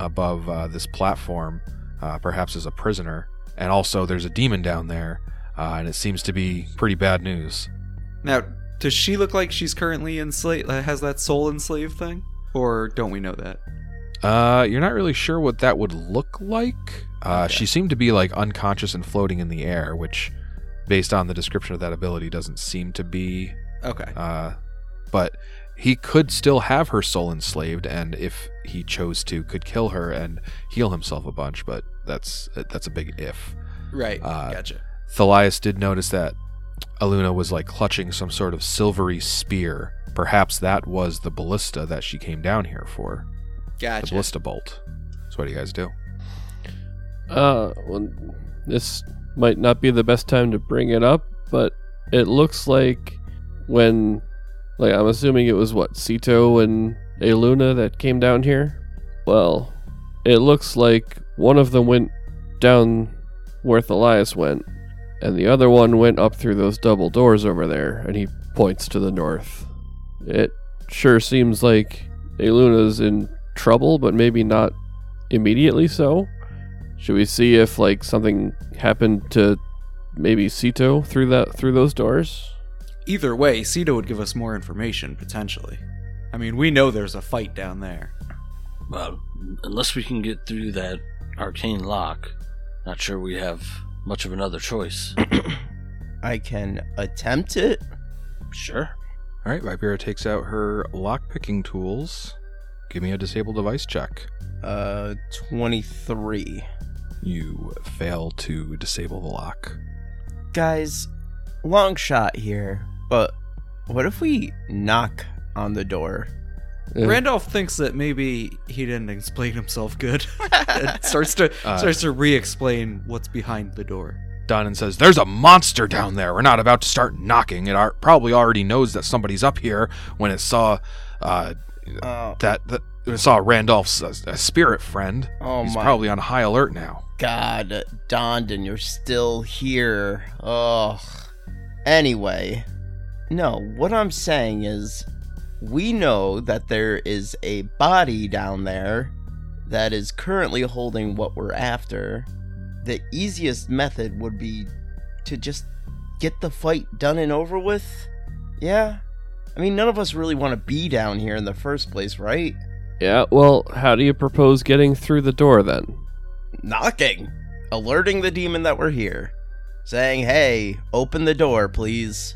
above uh, this platform, uh, perhaps as a prisoner. And also, there's a demon down there, uh, and it seems to be pretty bad news. Now, does she look like she's currently enslaved? Has that soul enslaved thing, or don't we know that? Uh, you're not really sure what that would look like. Uh, She seemed to be like unconscious and floating in the air, which, based on the description of that ability, doesn't seem to be. Okay. Uh, but he could still have her soul enslaved, and if he chose to, could kill her and heal himself a bunch. But that's that's a big if. Right. uh, gotcha. Thalias did notice that Aluna was like clutching some sort of silvery spear. Perhaps that was the ballista that she came down here for. The Gotcha. ballista bolt. So what do you guys do? Uh, well, this might not be the best time to bring it up, but it looks like when, like, I'm assuming it was what Sito and Aluna that came down here. Well, it looks like one of them went down where Thalias went, and the other one went up through those double doors over there, and he points to the north. It sure seems like Aluna's in trouble, but maybe not immediately so. Should we see if like something happened to maybe Sito through that through those doors? Either way, Sito would give us more information, potentially. I mean, we know there's a fight down there. Well, unless we can get through that arcane lock, not sure we have much of another choice. <coughs> I can attempt it. sure. All right, Vipera takes out her lock-picking tools. Give me a disable device check. Uh, 23. You fail to disable the lock. Guys, long shot here, but what if we knock on the door? Eh, Randolph thinks that maybe he didn't explain himself good. <laughs> and <laughs> starts to Uh, starts to re-explain what's behind the door. Donnan says, There's a monster down there. We're not about to start knocking. It ar- probably already knows that somebody's up here when it saw uh, Oh, that, that saw Randolph's uh, uh, spirit friend. oh He's my probably on high alert now. god, Dondon, you're still here. Ugh. Anyway, no, what I'm saying is, we know that there is a body down there that is currently holding what we're after. The easiest method would be to just get the fight done and over with. Yeah? I mean, none of us really want to be down here in the first place, right? Yeah, well, how do you propose getting through the door then? knocking, alerting the demon that we're here, saying, "Hey, open the door, please."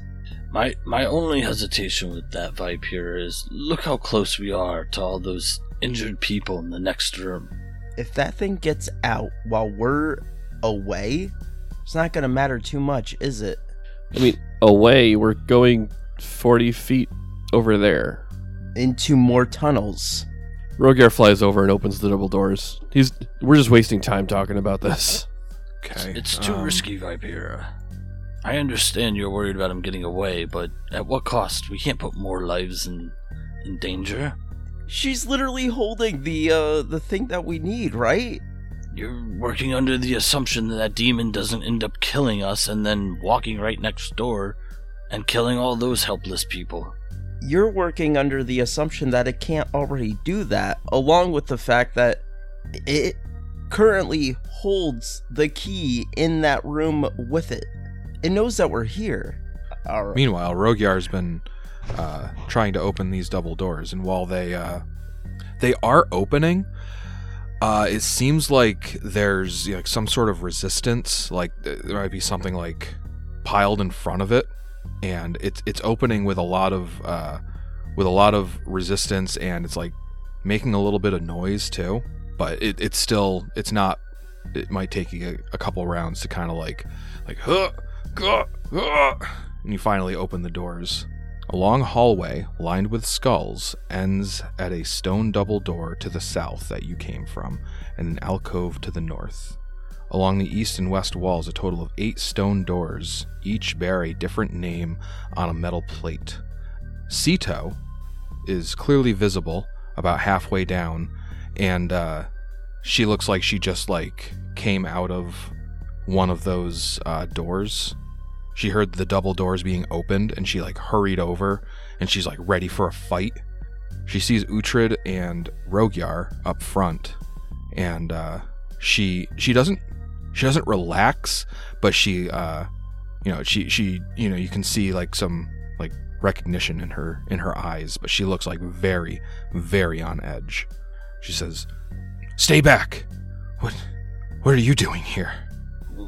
My my only hesitation with that vibe here is look how close we are to all those injured people in the next room. If that thing gets out while we're away, it's not gonna matter too much, is it? I mean, away, we're going 40 feet over there. Into more tunnels. Rogyar flies over and opens the double doors. He's we're just wasting time talking about this. Okay. It's too um, risky, Vipera. I understand you're worried about him getting away, but at what cost? We can't put more lives in in danger. She's literally holding the uh the thing that we need, right? You're working under the assumption that that demon doesn't end up killing us and then walking right next door and killing all those helpless people. You're working under the assumption that it can't already do that, along with the fact that it currently holds the key in that room with it. It knows that we're here. All right. Meanwhile, Rogyar's been uh, trying to open these double doors, and while they uh, they are opening, uh, it seems like there's you know, some sort of resistance. Like there might be something like piled in front of it, and it's it's opening with a lot of uh, with a lot of resistance, and it's like making a little bit of noise too. But it, it's still it's not. It might take you a, a couple rounds to kind of like like huh, gah, gah, and you finally open the doors. A long hallway lined with skulls ends at a stone double door to the south that you came from, and an alcove to the north. Along the east and west walls, a total of eight stone doors, each bear a different name on a metal plate. Sito is clearly visible about halfway down, and uh, she looks like she just like came out of one of those uh, doors she heard the double doors being opened and she like hurried over and she's like ready for a fight. She sees Uhtred and Rogyar up front and uh, she she doesn't she doesn't relax, but she uh, you know she she you know you can see like some like recognition in her in her eyes, but she looks like very very on edge. She says, "Stay back. What what are you doing here?"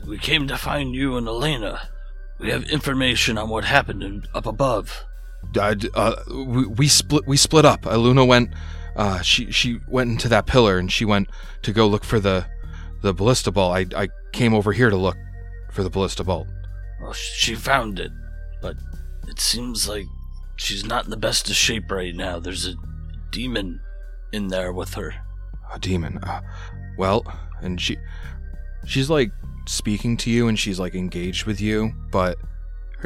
We came to find you and Elena. We have information on what happened in, up above. uh, uh, we, we split we split up. Luna went uh, she she went into that pillar and she went to go look for the the ballista ball. I I came over here to look for the ballista bolt. Well, she found it, but it seems like she's not in the best of shape right now. There's a demon in there with her. A demon. Uh, well, and she she's like speaking to you and she's like engaged with you, but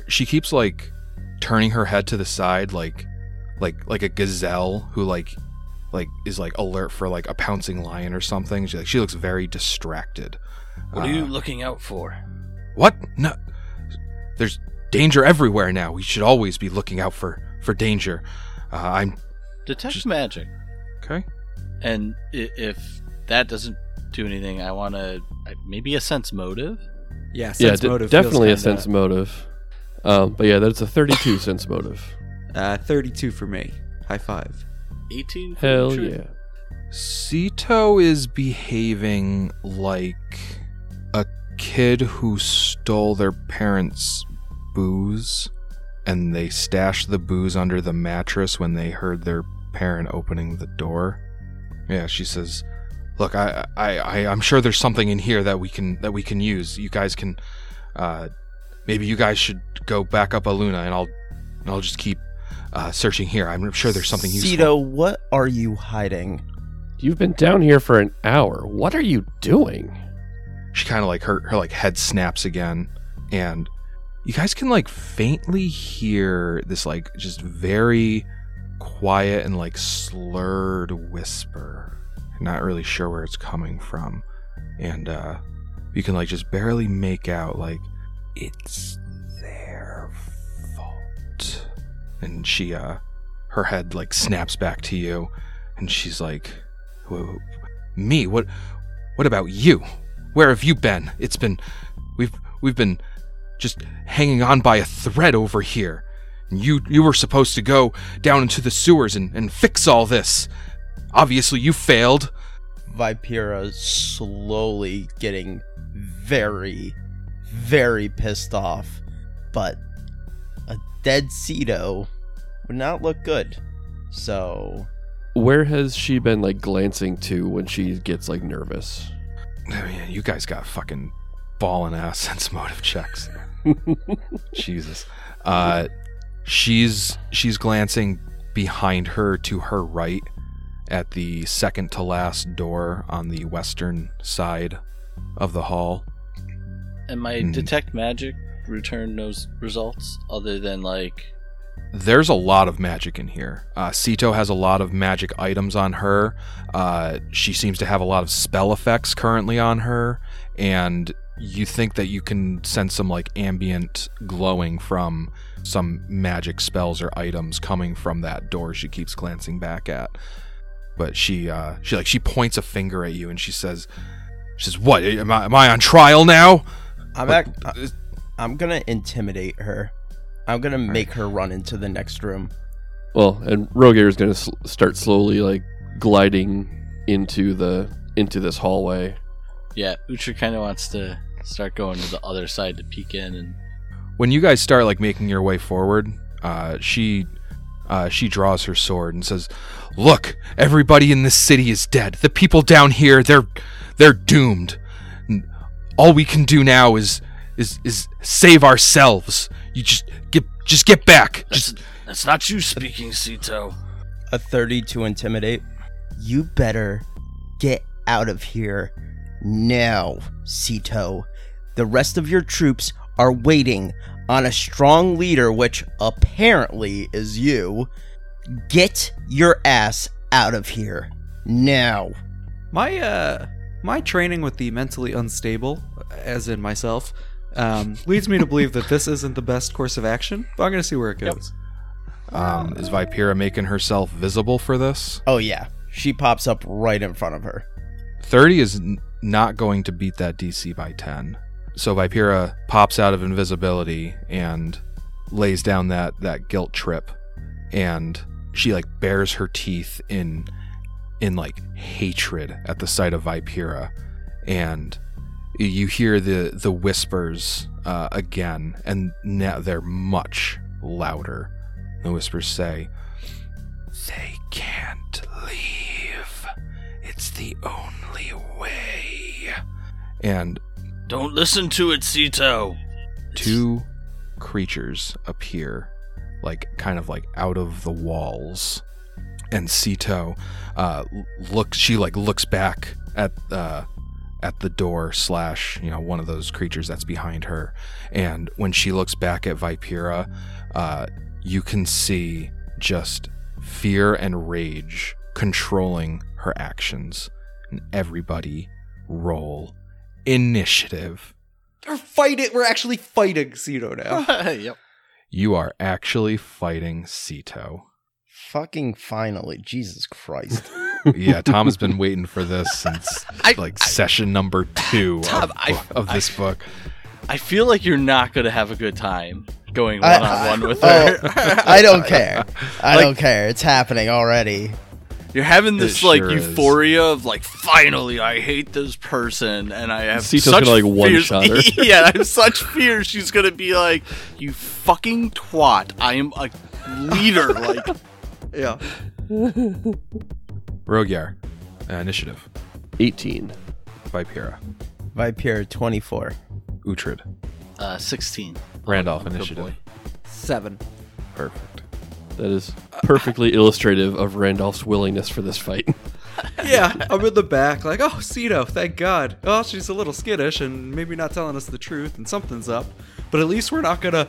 she keeps like turning her head to the side like like like a gazelle who like like is like alert for like a pouncing lion or something. She like she looks very distracted. What are you Uh, looking out for? What? No, there's danger everywhere now. We should always be looking out for for danger. Uh, I'm Detect Just- magic. okay. And if that doesn't do anything, I want to maybe a sense motive. Yeah, yeah, d- motive definitely a kinda- sense motive. Um, but yeah, that's a 32 sense motive. Uh, 32 for me. High five. 18. Hell truth. yeah. Sito is behaving like a kid who stole their parents' booze and they stashed the booze under the mattress when they heard their parent opening the door. Yeah, she says, "Look, I I, I I'm sure there's something in here that we can that we can use. You guys can uh maybe you guys should go back up Aluna and I'll and I'll just keep uh, searching here. I'm sure there's something useful." Sito, what are you hiding? You've been down here for an hour. What are you doing? she kind of like her her like head snaps again and you guys can like faintly hear this like just very quiet and like slurred whisper not really sure where it's coming from and uh you can like just barely make out like it's and she uh her head like snaps back to you and she's like "Wh- me what what about you where have you been? It's been we've we've been just hanging on by a thread over here. And you you were supposed to go down into the sewers and, and fix all this. Obviously you failed. Vipera slowly getting very, very pissed off. But dead Sito would not look good. So Where has she been like glancing to when she gets like nervous? I mean, you guys got fucking ball and ass <laughs> sense motive checks. <laughs> Jesus. Uh she's she's glancing behind her to her right at the second to last door on the western side of the hall. And my Hmm. detect magic return those results other than like there's a lot of magic in here. Uh, Sito has a lot of magic items on her. Uh, she seems to have a lot of spell effects currently on her, and you think that you can sense some like ambient glowing from some magic spells or items coming from that door. She keeps glancing back at, but she uh, she like she points a finger at you and she says, "She says what? Am I, am I on trial now?" I'm What- ac- I- I'm gonna intimidate her. I'm gonna make her run into the next room. Well, and Rogyar is going to sl- start slowly like gliding into the into this hallway. yeah, Uhtred kind of wants to start going to the other side to peek in and when you guys start like making your way forward, uh, she uh, she draws her sword and says, "Look, everybody in this city is dead. The people down here, they're they're doomed. N- All we can do now is is is save ourselves. You just get just get back. that's, Just that's not you speaking, Sito. A 30 to intimidate. You better get out of here now, Sito. The rest of your troops are waiting on a strong leader, which apparently is you. Get your ass out of here now. My uh my training with the mentally unstable, as in myself, um, leads me to believe that this isn't the best course of action, but I'm gonna see where it goes. um, is Vipera making herself visible for this? Oh, yeah. She pops up right in front of her. Thirty is n- not going to beat that DC by ten. So Vipera pops out of invisibility and lays down that that guilt trip, and she like bares her teeth in in like hatred at the sight of Vipera, and you hear the the whispers uh, again, and now they're much louder. The whispers say, "They can't leave. It's the only way." And Don't listen to it, Sito. two creatures appear like kind of like out of the walls and Sito uh looks she like looks back at uh at the door slash you know one of those creatures that's behind her and when she looks back at Vipera uh you can see just fear and rage controlling her actions and everybody roll initiative We're fighting. We're actually fighting Sito now. <laughs> yep. You are actually fighting Sito. Fucking finally, Jesus Christ! <laughs> yeah, Tom has been waiting for this since I- like session number two Tom, of, I- of this book. I feel like you're not gonna have a good time going one on one with oh, her. <laughs> I don't <laughs> care. I Like- don't care. It's happening already. You're having this It like sure is. euphoria of like finally I hate this person and I have Sito's such gonna, like, fears- one-shot her. <laughs> yeah, I have such fear she's gonna be like, You fucking twat, I am a leader, like yeah. Rogyar, uh, initiative. 18. Vipera, Viper twenty four. Uhtred, uh sixteen. Randolph, Good initiative. boy. Seven. Perfect. That is perfectly illustrative of Randolph's willingness for this fight. <laughs> Yeah, I'm in the back, like, oh, Sito, thank God. Oh, she's a little skittish and maybe not telling us the truth, and something's up. But at least we're not gonna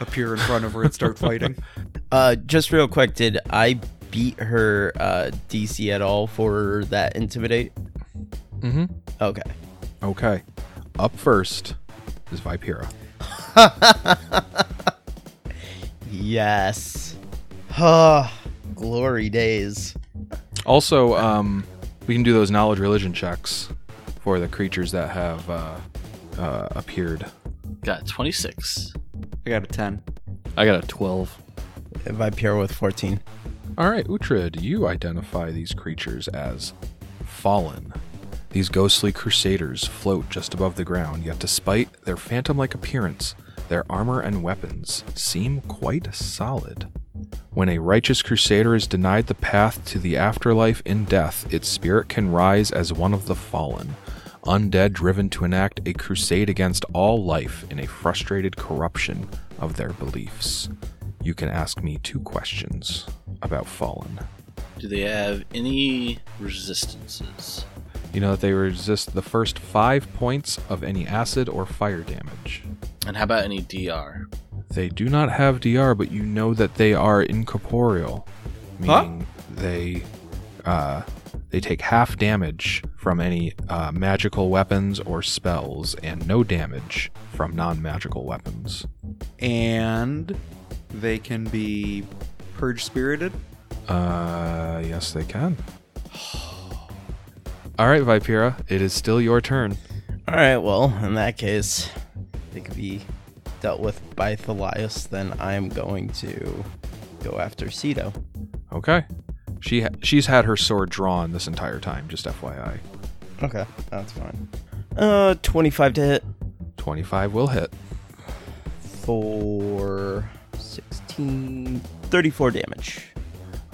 appear in front of her and start fighting. <laughs> Uh, just real quick, did I beat her uh, DC at all for that intimidate? Mm-hmm. Okay. Okay. Up first is Vipera. <laughs> Yes. Ah, glory days. Also, um, we can do those knowledge religion checks for the creatures that have uh, uh, appeared. Got twenty six. I got a ten. I got a 12. Viper with fourteen. All right, Uhtred, you identify these creatures as fallen. These ghostly crusaders float just above the ground, yet despite their phantom like appearance, their armor and weapons seem quite solid. When a righteous crusader is denied the path to the afterlife in death, its spirit can rise as one of the fallen, undead driven to enact a crusade against all life in a frustrated corruption of their beliefs. You can ask me two questions about Fallen. Do they have any resistances? You know that they resist the first five points of any acid or fire damage. And how about any DR? They do not have DR, but you know that they are incorporeal, Huh? meaning they uh, they take half damage from any uh, magical weapons or spells, and no damage from non-magical weapons. And they can be purge spirited. Uh, yes, they can. <sighs> All right, Vipera, it is still your turn. All right. Well, in that case, they could be dealt with by Thalias. Then I'm going to go after Sito. Okay. She ha- she's had her sword drawn this entire time, just FYI. Okay, that's fine. Uh, 25 to hit. 25 will hit. for 16 34 damage.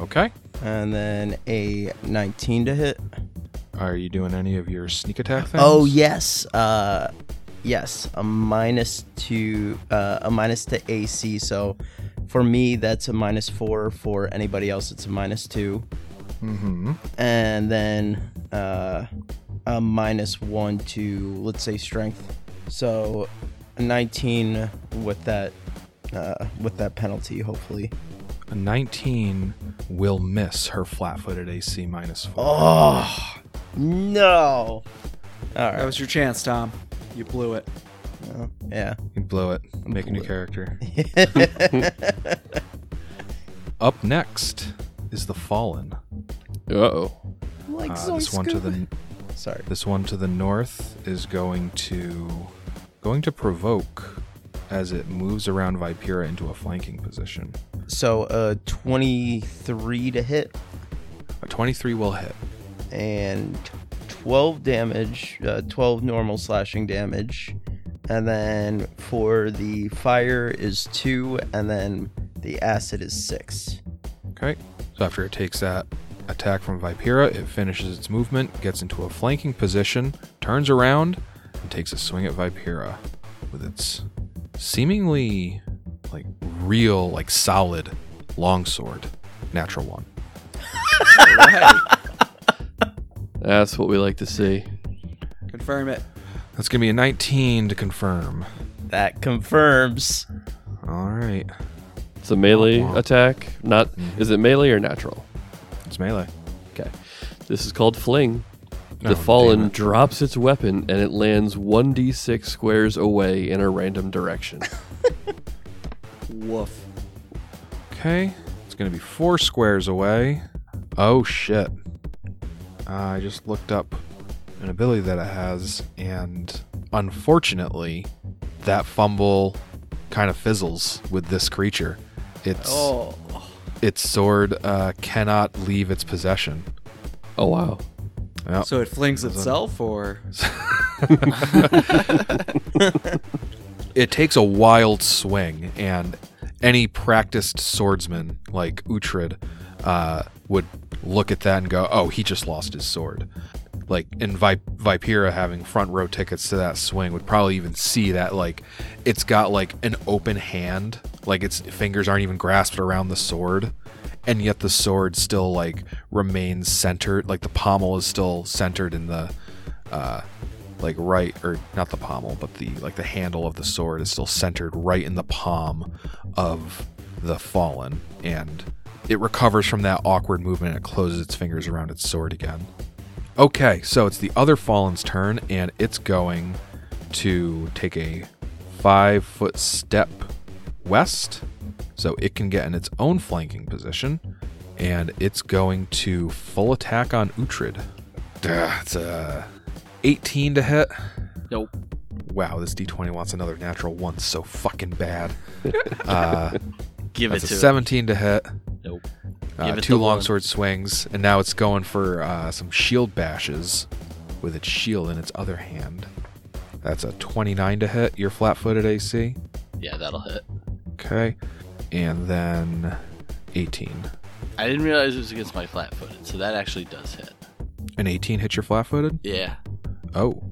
Okay. and then a 19 to hit. Are you doing any of your sneak attack things? oh yes. Uh yes. A minus two uh a minus to ac so for me that's a minus four. For anybody else it's a minus two. Mm-hmm. and then uh a minus one to let's say strength. So a 19 with that uh with that penalty hopefully A 19 will miss her flat-footed AC minus 4. Oh no! All That was your chance, Tom. You blew it. Oh, yeah. You blew it. Make a new Blew it. character. <laughs> Up next is the Fallen. Uh oh. like Uh, so this one to the Sorry. this one to the north is going to going to provoke as it moves around Vipera into a flanking position. So uh, 23 to hit A 23 will hit. and 12 damage, uh, 12 normal slashing damage, and then for the fire is two, and then the acid is six. Okay. So after it takes that attack from Vipera, it finishes its movement, gets into a flanking position, turns around, and takes a swing at Vipera with its seemingly like real, like solid longsword. Natural one. That's what we like to see. Confirm it. That's gonna be a 19 to confirm. That confirms. All right. It's a melee Wah, wah. attack. Not Mhm. is it melee or natural? It's melee. Okay. This is called fling. The Oh, fallen it. drops its weapon and it lands 1d6 squares away in a random direction. <laughs> Woof. Okay, it's gonna be four squares away. Oh shit! Uh, I just looked up an ability that it has, and unfortunately, that fumble kind of fizzles with this creature. Its Oh. its sword uh, cannot leave its possession. oh, wow. Yep. So it flings itself, or <laughs> it takes a wild swing, and any practiced swordsman like Uhtred uh, would look at that and go, "Oh, he just lost his sword." Like in Vi- Vipera having front row tickets to that swing would probably even see that like it's got like an open hand, like its fingers aren't even grasped around the sword, and yet the sword still like remains centered, like the pommel is still centered in the uh, like right or not the pommel but the like the handle of the sword is still centered right in the palm of the fallen and it recovers from that awkward movement and it closes its fingers around its sword again. Okay so it's the other fallen's turn and it's going to take a five foot step west so it can get in its own flanking position and it's going to full attack on Uhtred. Duh, it's a 18 to hit. Nope. Wow, this D20 wants another natural one so fucking bad. <laughs> Uh, Give that's it a to 17 to hit. Nope. Uh, Give it two the one. longsword swings, and now it's going for uh, some shield bashes with its shield in its other hand. That's a 29 to hit your flat footed AC. Yeah, that'll hit. Okay. And then 18. I didn't realize it was against my flat footed, so that actually does hit. An 18 hits your flat footed? Yeah. Oh.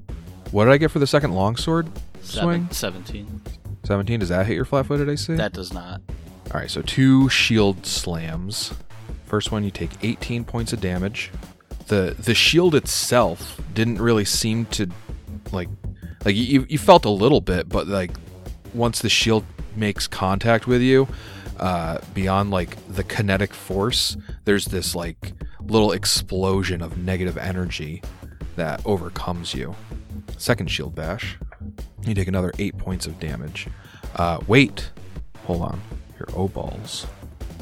What did I get for the second longsword swing? 17. 17. Does that hit your flat footed AC? That does not. All right, so two shield slams. First one, you take 18 points of damage. the The shield itself didn't really seem to like like you you felt a little bit, but like once the shield makes contact with you, uh, beyond like the kinetic force, there's this like little explosion of negative energy that overcomes you. Second shield bash, you take another eight points of damage. Uh, wait, hold on. Your O balls.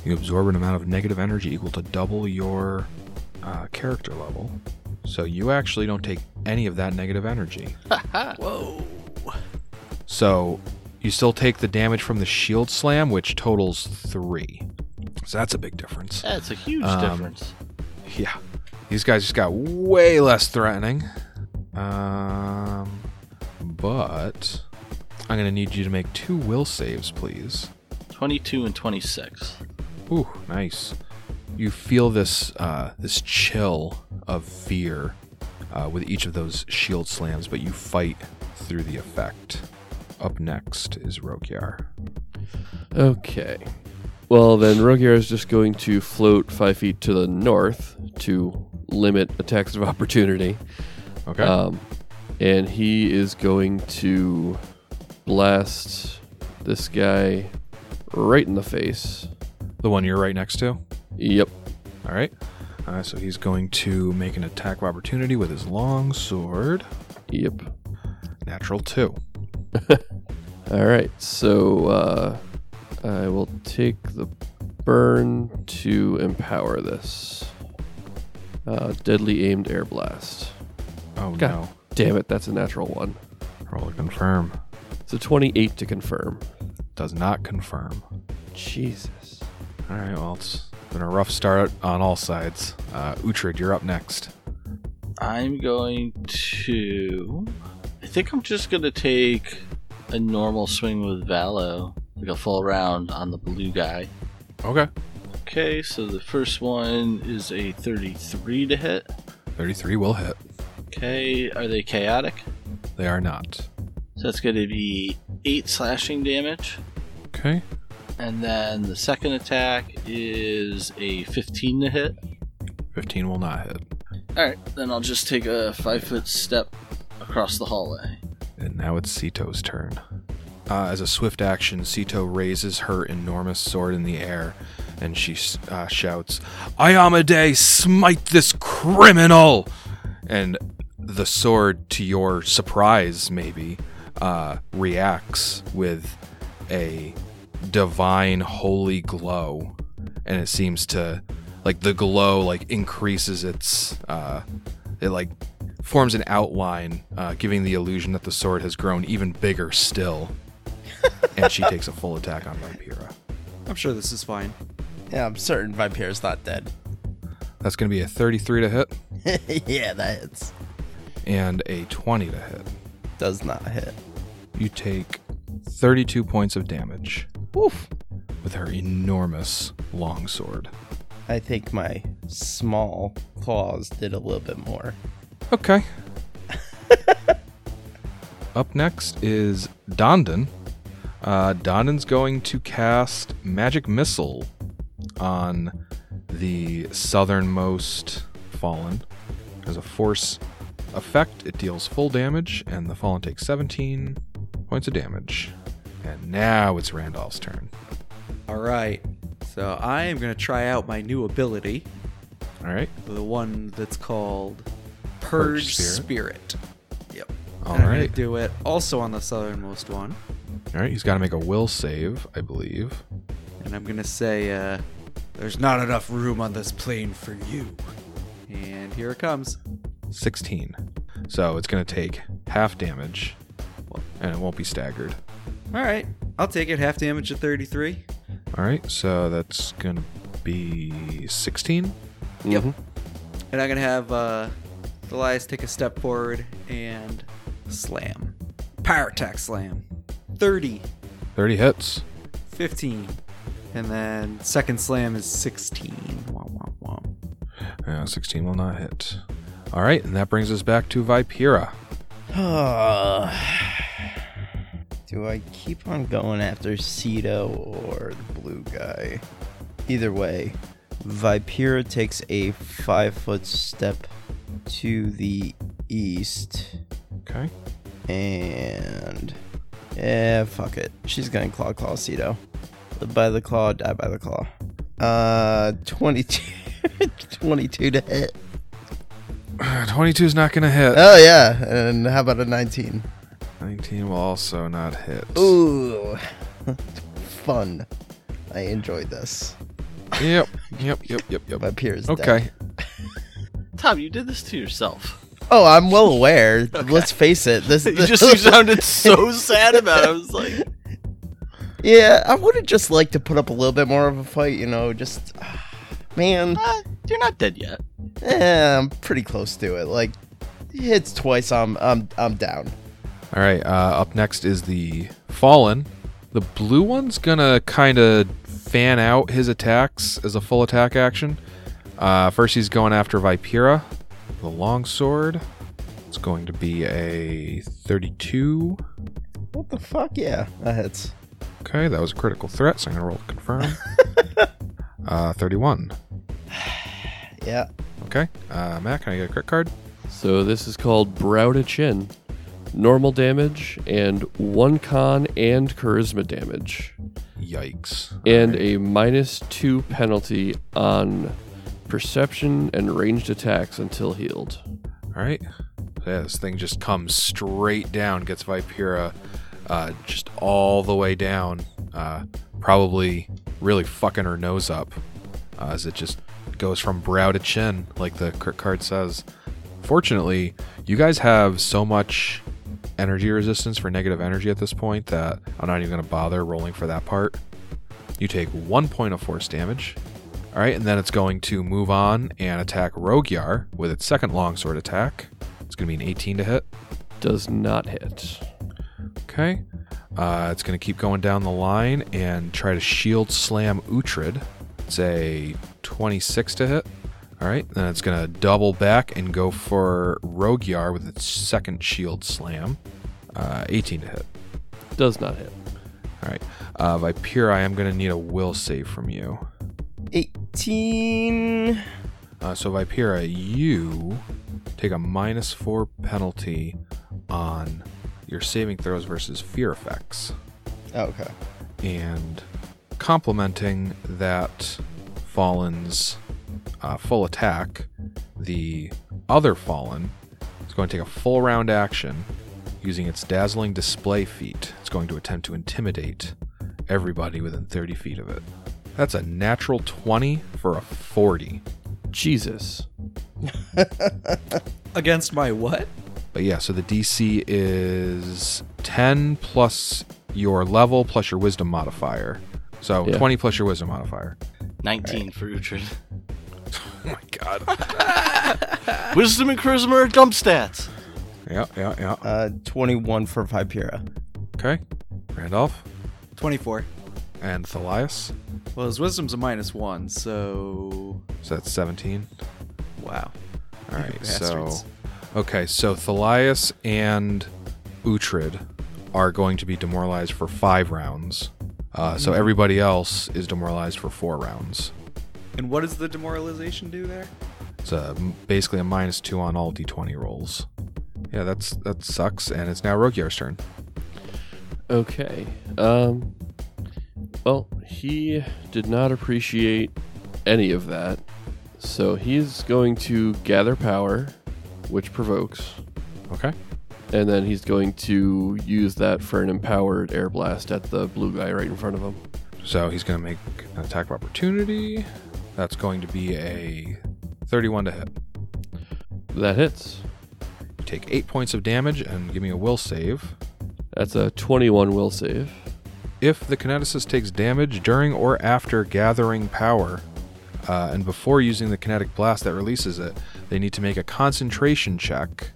You absorb an amount of negative energy equal to double your uh, character level. So you actually don't take any of that negative energy. <laughs> Whoa. So you still take the damage from the shield slam, which totals three. So that's a big difference. That's a huge Um, difference. Yeah. These guys just got way less threatening. Um, but I'm going to need you to make two will saves, please. 22 and 26. Ooh, nice. You feel this uh, this chill of fear uh, with each of those shield slams, but you fight through the effect. Up next is Rogyar. Okay. Well, then Rogyar is just going to float five feet to the north to limit attacks of opportunity. Okay. Um, and he is going to blast this guy right in the face. the one you're right next to. Yep. All right. Uh, so he's going to make an attack of opportunity with his long sword. Yep. Natural two. <laughs> All right. So uh, I will take the burn to empower this. Uh, deadly aimed air blast. Oh God. no. Damn it, that's a natural one. Roll to confirm. It's a 28 to confirm. Does not confirm. Jesus. All right. Well, it's been a rough start on all sides. Uh, Uhtred, you're up next. I'm going to. I think I'm just going to take a normal swing with Valo, like a full round on the blue guy. Okay. Okay, so the first one is a 33 to hit. 33 will hit. Okay, are they chaotic? They are not. So that's going to be 8 slashing damage. Okay. And then the second attack is a 15 to hit. 15 will not hit. Alright, then I'll just take a 5 foot step across the hallway. And now it's Sito's turn. Uh, as a swift action, Sito raises her enormous sword in the air and she uh, shouts, Iomedae, smite this criminal! And the sword, to your surprise, maybe, uh, reacts with a divine holy glow, and it seems to like the glow like increases its uh, it like forms an outline, uh, giving the illusion that the sword has grown even bigger still. <laughs> and she takes a full attack on Vipera. I'm sure this is fine. Yeah, I'm certain Vipera's not dead. That's going to be a 33 to hit <laughs> yeah, that hits. and a 20 to hit. Does not hit. You take 32 points of damage Woof. with her enormous longsword. I think my small claws did a little bit more. Okay. <laughs> Up next is Dondon. Uh, Dondon's going to cast Magic Missile on the southernmost Fallen. As a force effect, it deals full damage, and the Fallen takes 17 points of damage. And now it's Randolph's turn. All right. So I am going to try out my new ability, All right. the one that's called Purge Purge Spirit. Spirit. Yep. All And I'm right. do it also on the southernmost one. All right. He's got to make a will save, I believe. And I'm going to say, uh, there's not enough room on this plane for you. And here it comes. 16. So it's going to take half damage, and it won't be staggered. All right. I'll take it. Half damage at 33. All right, so that's going to be 16. Yep. Mhm. And I'm going to have uh, Elias take a step forward and slam. Power attack slam. 30. 30 hits. 15. And then second slam is 16. Wah, wah, wah. Uh, 16 will not hit. All right, and that brings us back to Vipera. <sighs> Do I keep on going after Sito or the blue guy? Either way, Vipera takes a five foot step to the east. Okay. And. Yeah, fuck it. She's gonna claw claw Sito. Live by the claw, die by the claw. Uh, 22, <laughs> 22 to hit. 22 is not going to hit. Oh, yeah. And how about a 19? 19 will also not hit. Ooh, <laughs> fun. I enjoyed this. Yep, <laughs> yep, yep, yep, yep. My peers. Okay. <laughs> Tom, you did this to yourself. Oh, I'm well aware. Let's face it. This, You just you sounded so sad about it. I was like, yeah, I would have just liked to put up a little bit more of a fight. You know, just <sighs> man, ah, you're not dead yet. eh, I'm pretty close to it. Like hits twice, I'm I'm I'm down. All right, uh, up next is the Fallen. The blue one's going to kind of fan out his attacks as a full attack action. Uh, first, he's going after Vipera. The longsword. It's going to be a 32. What the fuck? Yeah, that hits. Okay, that was a critical threat, so I'm going to roll to confirm. <laughs> uh, 31. <sighs> Yeah. Okay, uh, Matt, can I get a crit card? So this is called Brow to Chin. Normal damage and one con and charisma damage. Yikes. And a minus two penalty on perception and ranged attacks until healed. All right. Yeah, this thing just comes straight down, gets Vipera uh, just all the way down, uh, probably really fucking her nose up uh, as it just goes from brow to chin, like the crit card says. Fortunately, you guys have so much energy resistance for negative energy at this point that I'm not even going to bother rolling for that part. You take one point of force damage. All right, and then it's going to move on and attack Rogyar with its second longsword attack. It's going to be an 18 to hit. Does not hit. Okay. Uh, it's going to keep going down the line and try to shield slam Uhtred. It's a 26 to hit. All right. Then it's going to double back and go for Rogyar with its second shield slam. Uh, 18 to hit. Does not hit. All right. Uh, Vipera, I am going to need a will save from you. 18. Uh, so Vipera, you take a minus four penalty on your saving throws versus fear effects. Okay. and complementing that Fallen's uh, full attack, the other Fallen is going to take a full round action using its dazzling display feat. It's going to attempt to intimidate everybody within 30 feet of it. That's a natural 20 for a 40. Jesus. <laughs> Against my what? But yeah, so the DC is 10 plus your level plus your wisdom modifier. So Yeah. 20 plus your wisdom modifier. 19 for Uhtred. <laughs> Oh my god. <laughs> Wisdom and charisma are dump stats. yeah, yeah, yeah. Uh, 21 for Vipera. Okay. Randolph 24. and Thalias. Well, his wisdom's a minus one, so. So that's 17. Wow. All right. <laughs> So Bastards. Okay, so Thalias and Uhtred are going to be demoralized for 5 rounds. Uh, so everybody else is demoralized for 4 rounds. And what does the demoralization do there? It's a, basically a minus 2 on all d20 rolls. Yeah, that's that sucks and it's now Rogyar's turn. Okay. Um. Well, he did not appreciate any of that, so he's going to gather power, which provokes, Okay. and then he's going to use that for an empowered air blast at the blue guy right in front of him. So he's going to make an attack of opportunity. That's going to be a 31 to hit. That hits. You take 8 points of damage and give me a will save. That's a 21 will save. If the kineticist takes damage during or after gathering power, uh, and before using the kinetic blast that releases it, they need to make a concentration check.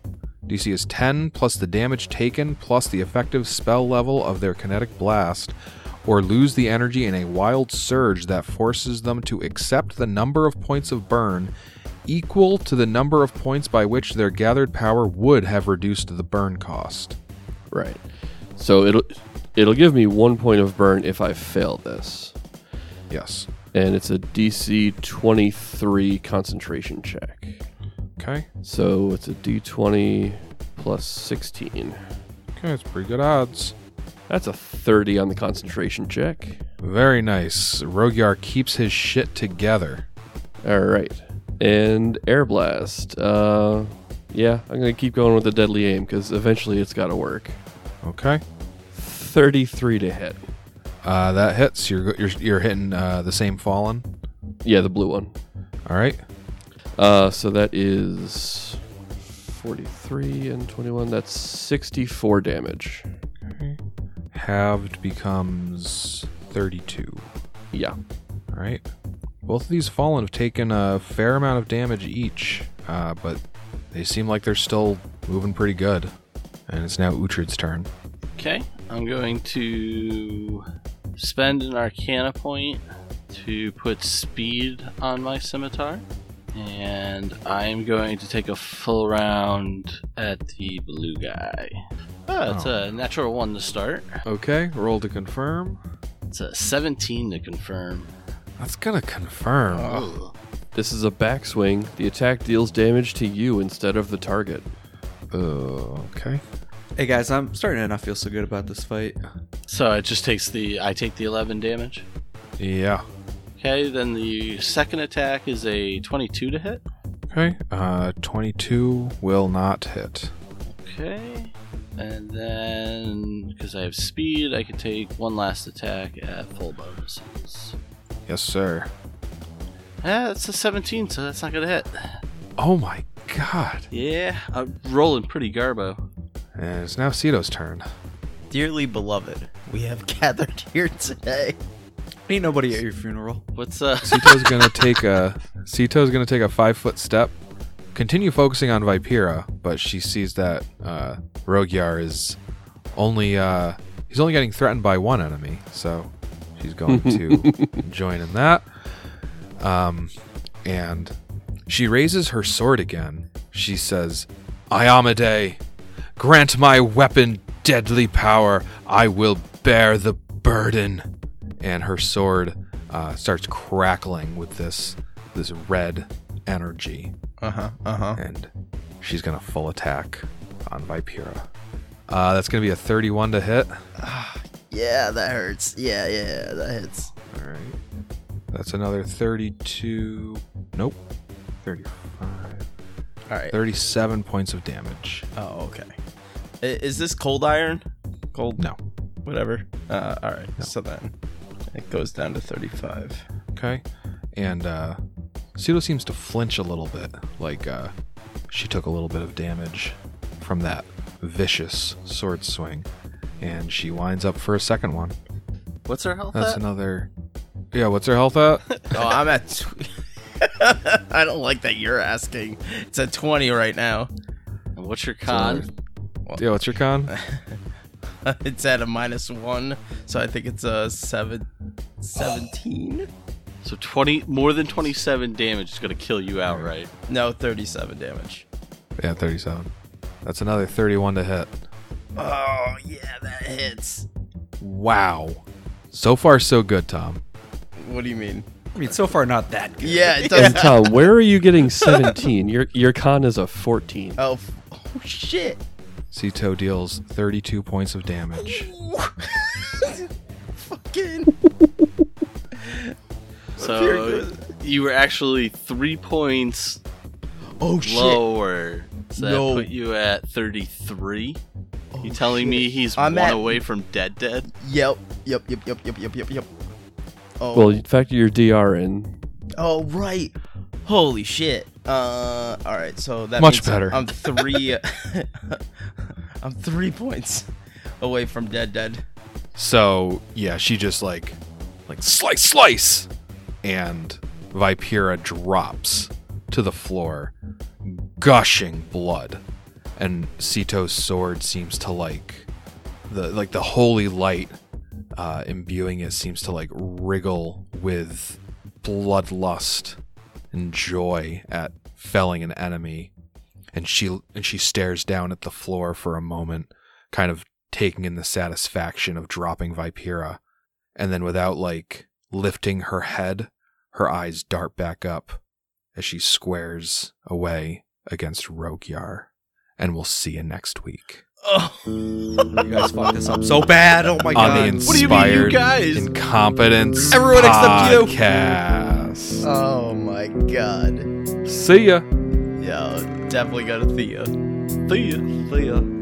DC is 10 plus the damage taken plus the effective spell level of their kinetic blast, or lose the energy in a wild surge that forces them to accept the number of points of burn equal to the number of points by which their gathered power would have reduced the burn cost. Right. So it'll it'll give me one point of burn if I fail this, Yes. and it's a DC 23 concentration check. Okay. So it's a D20 plus 16. Okay, it's pretty good odds. That's a 30 on the concentration check. Very nice. Rogyar keeps his shit together. All right. And air blast. Uh yeah, I'm going to keep going with the deadly aim cuz eventually it's got to work. Okay. 33 to hit. Uh, that hits. You're you're you're hitting uh, the same fallen. Yeah, the blue one. All right. Uh so that is 43 and 21. That's 64 damage. Halved becomes thirty-two. Yeah. All right. Both of these fallen have taken a fair amount of damage each, uh, but they seem like they're still moving pretty good. And it's now Uhtred's turn. Okay, I'm going to spend an Arcana point to put speed on my scimitar. And I'm going to take a full round at the blue guy. Oh, it's Oh. a natural one to start. Okay. Roll to confirm. It's a 17 to confirm. That's gonna confirm. Ugh. This is a backswing. The attack deals damage to you instead of the target. Uh, okay. Hey guys, I'm starting to not feel so good about this fight. So it just takes the. I take the 11 damage. Yeah. Okay, then the second attack is a 22 to hit. Okay. Uh, twenty-two will not hit. Okay. And then, because I have speed, I can take one last attack at full bonuses. Yes, sir. Ah, that's a 17, so that's not gonna hit. Oh my god. Yeah, I'm rolling pretty garbo. And it's now Sito's turn. Dearly beloved, we have <laughs> gathered here today. Ain't nobody at your funeral. What's uh? Sito's gonna <laughs> take a Sito's gonna take a five foot step, continue focusing on Vipera, but she sees that uh, Rogyar is only uh, he's only getting threatened by one enemy, so she's going to <laughs> join in that. Um, and she raises her sword again. She says, "Iomedae, grant my weapon deadly power. I will bear the burden." And her sword uh, starts crackling with this this red energy, Uh huh. Uh huh. and she's gonna full attack on Vipera. Uh, that's gonna be a 31 to hit. <sighs> Yeah, that hurts. Yeah, yeah, that hits. All right. That's another 32. Nope. 35. All right. 37 points of damage. Oh, okay. I- Is this cold iron? Cold? No. Whatever. Uh, all right. No. So then it goes down to 35. Okay. And uh Sito seems to flinch a little bit, like uh she took a little bit of damage from that vicious sword swing. And she winds up for a second one. What's her health That's at? another Yeah, what's her health at? <laughs> Oh, I'm at. Tw- <laughs> I don't like that you're asking. It's at 20 right now. What's your con? yeah, what's your con? <laughs> it's at a minus one, so I think it's a seven, 17. So 20 more than 27 damage is going to kill you outright. No, 37 damage. Yeah, 37. That's another 31 to hit. Oh, yeah, that hits. Wow. So far so good, Tom. What do you mean? I mean, so far not that good. Yeah, it <laughs> does. And. Tom, where are you getting 17? Your your con is a 14. oh, f- oh, shit. Sito deals 32 points of damage. <laughs> Fucking. So you were actually 3 points Oh, shit. lower. So that No. put you at 33. Oh, you telling me he's I'm one at- away from dead dead? Yep, yep, yep, yep, yep, yep, yep, yep. Oh, Well, factor your DR in. oh, right. Holy shit. Uh, all right. So that Much means better. I'm three. <laughs> I'm three points away from dead, dead. So yeah, she just like like slice slice and Vipera drops to the floor, gushing blood. And Sito's sword seems to like the like the holy light uh, imbuing it seems to like wriggle with bloodlust and joy at felling an enemy. And she and she stares down at the floor for a moment, kind of taking in the satisfaction of dropping Vipera, and then without like lifting her head, her eyes dart back up as she squares away against Rogyar. And we'll see you next week Oh, You guys fucked this up so bad. Oh my on god. the What do you mean, you guys? Incompetence Everyone except you. podcast. oh my god. See ya. Yeah, definitely got a Thea. See ya. See ya.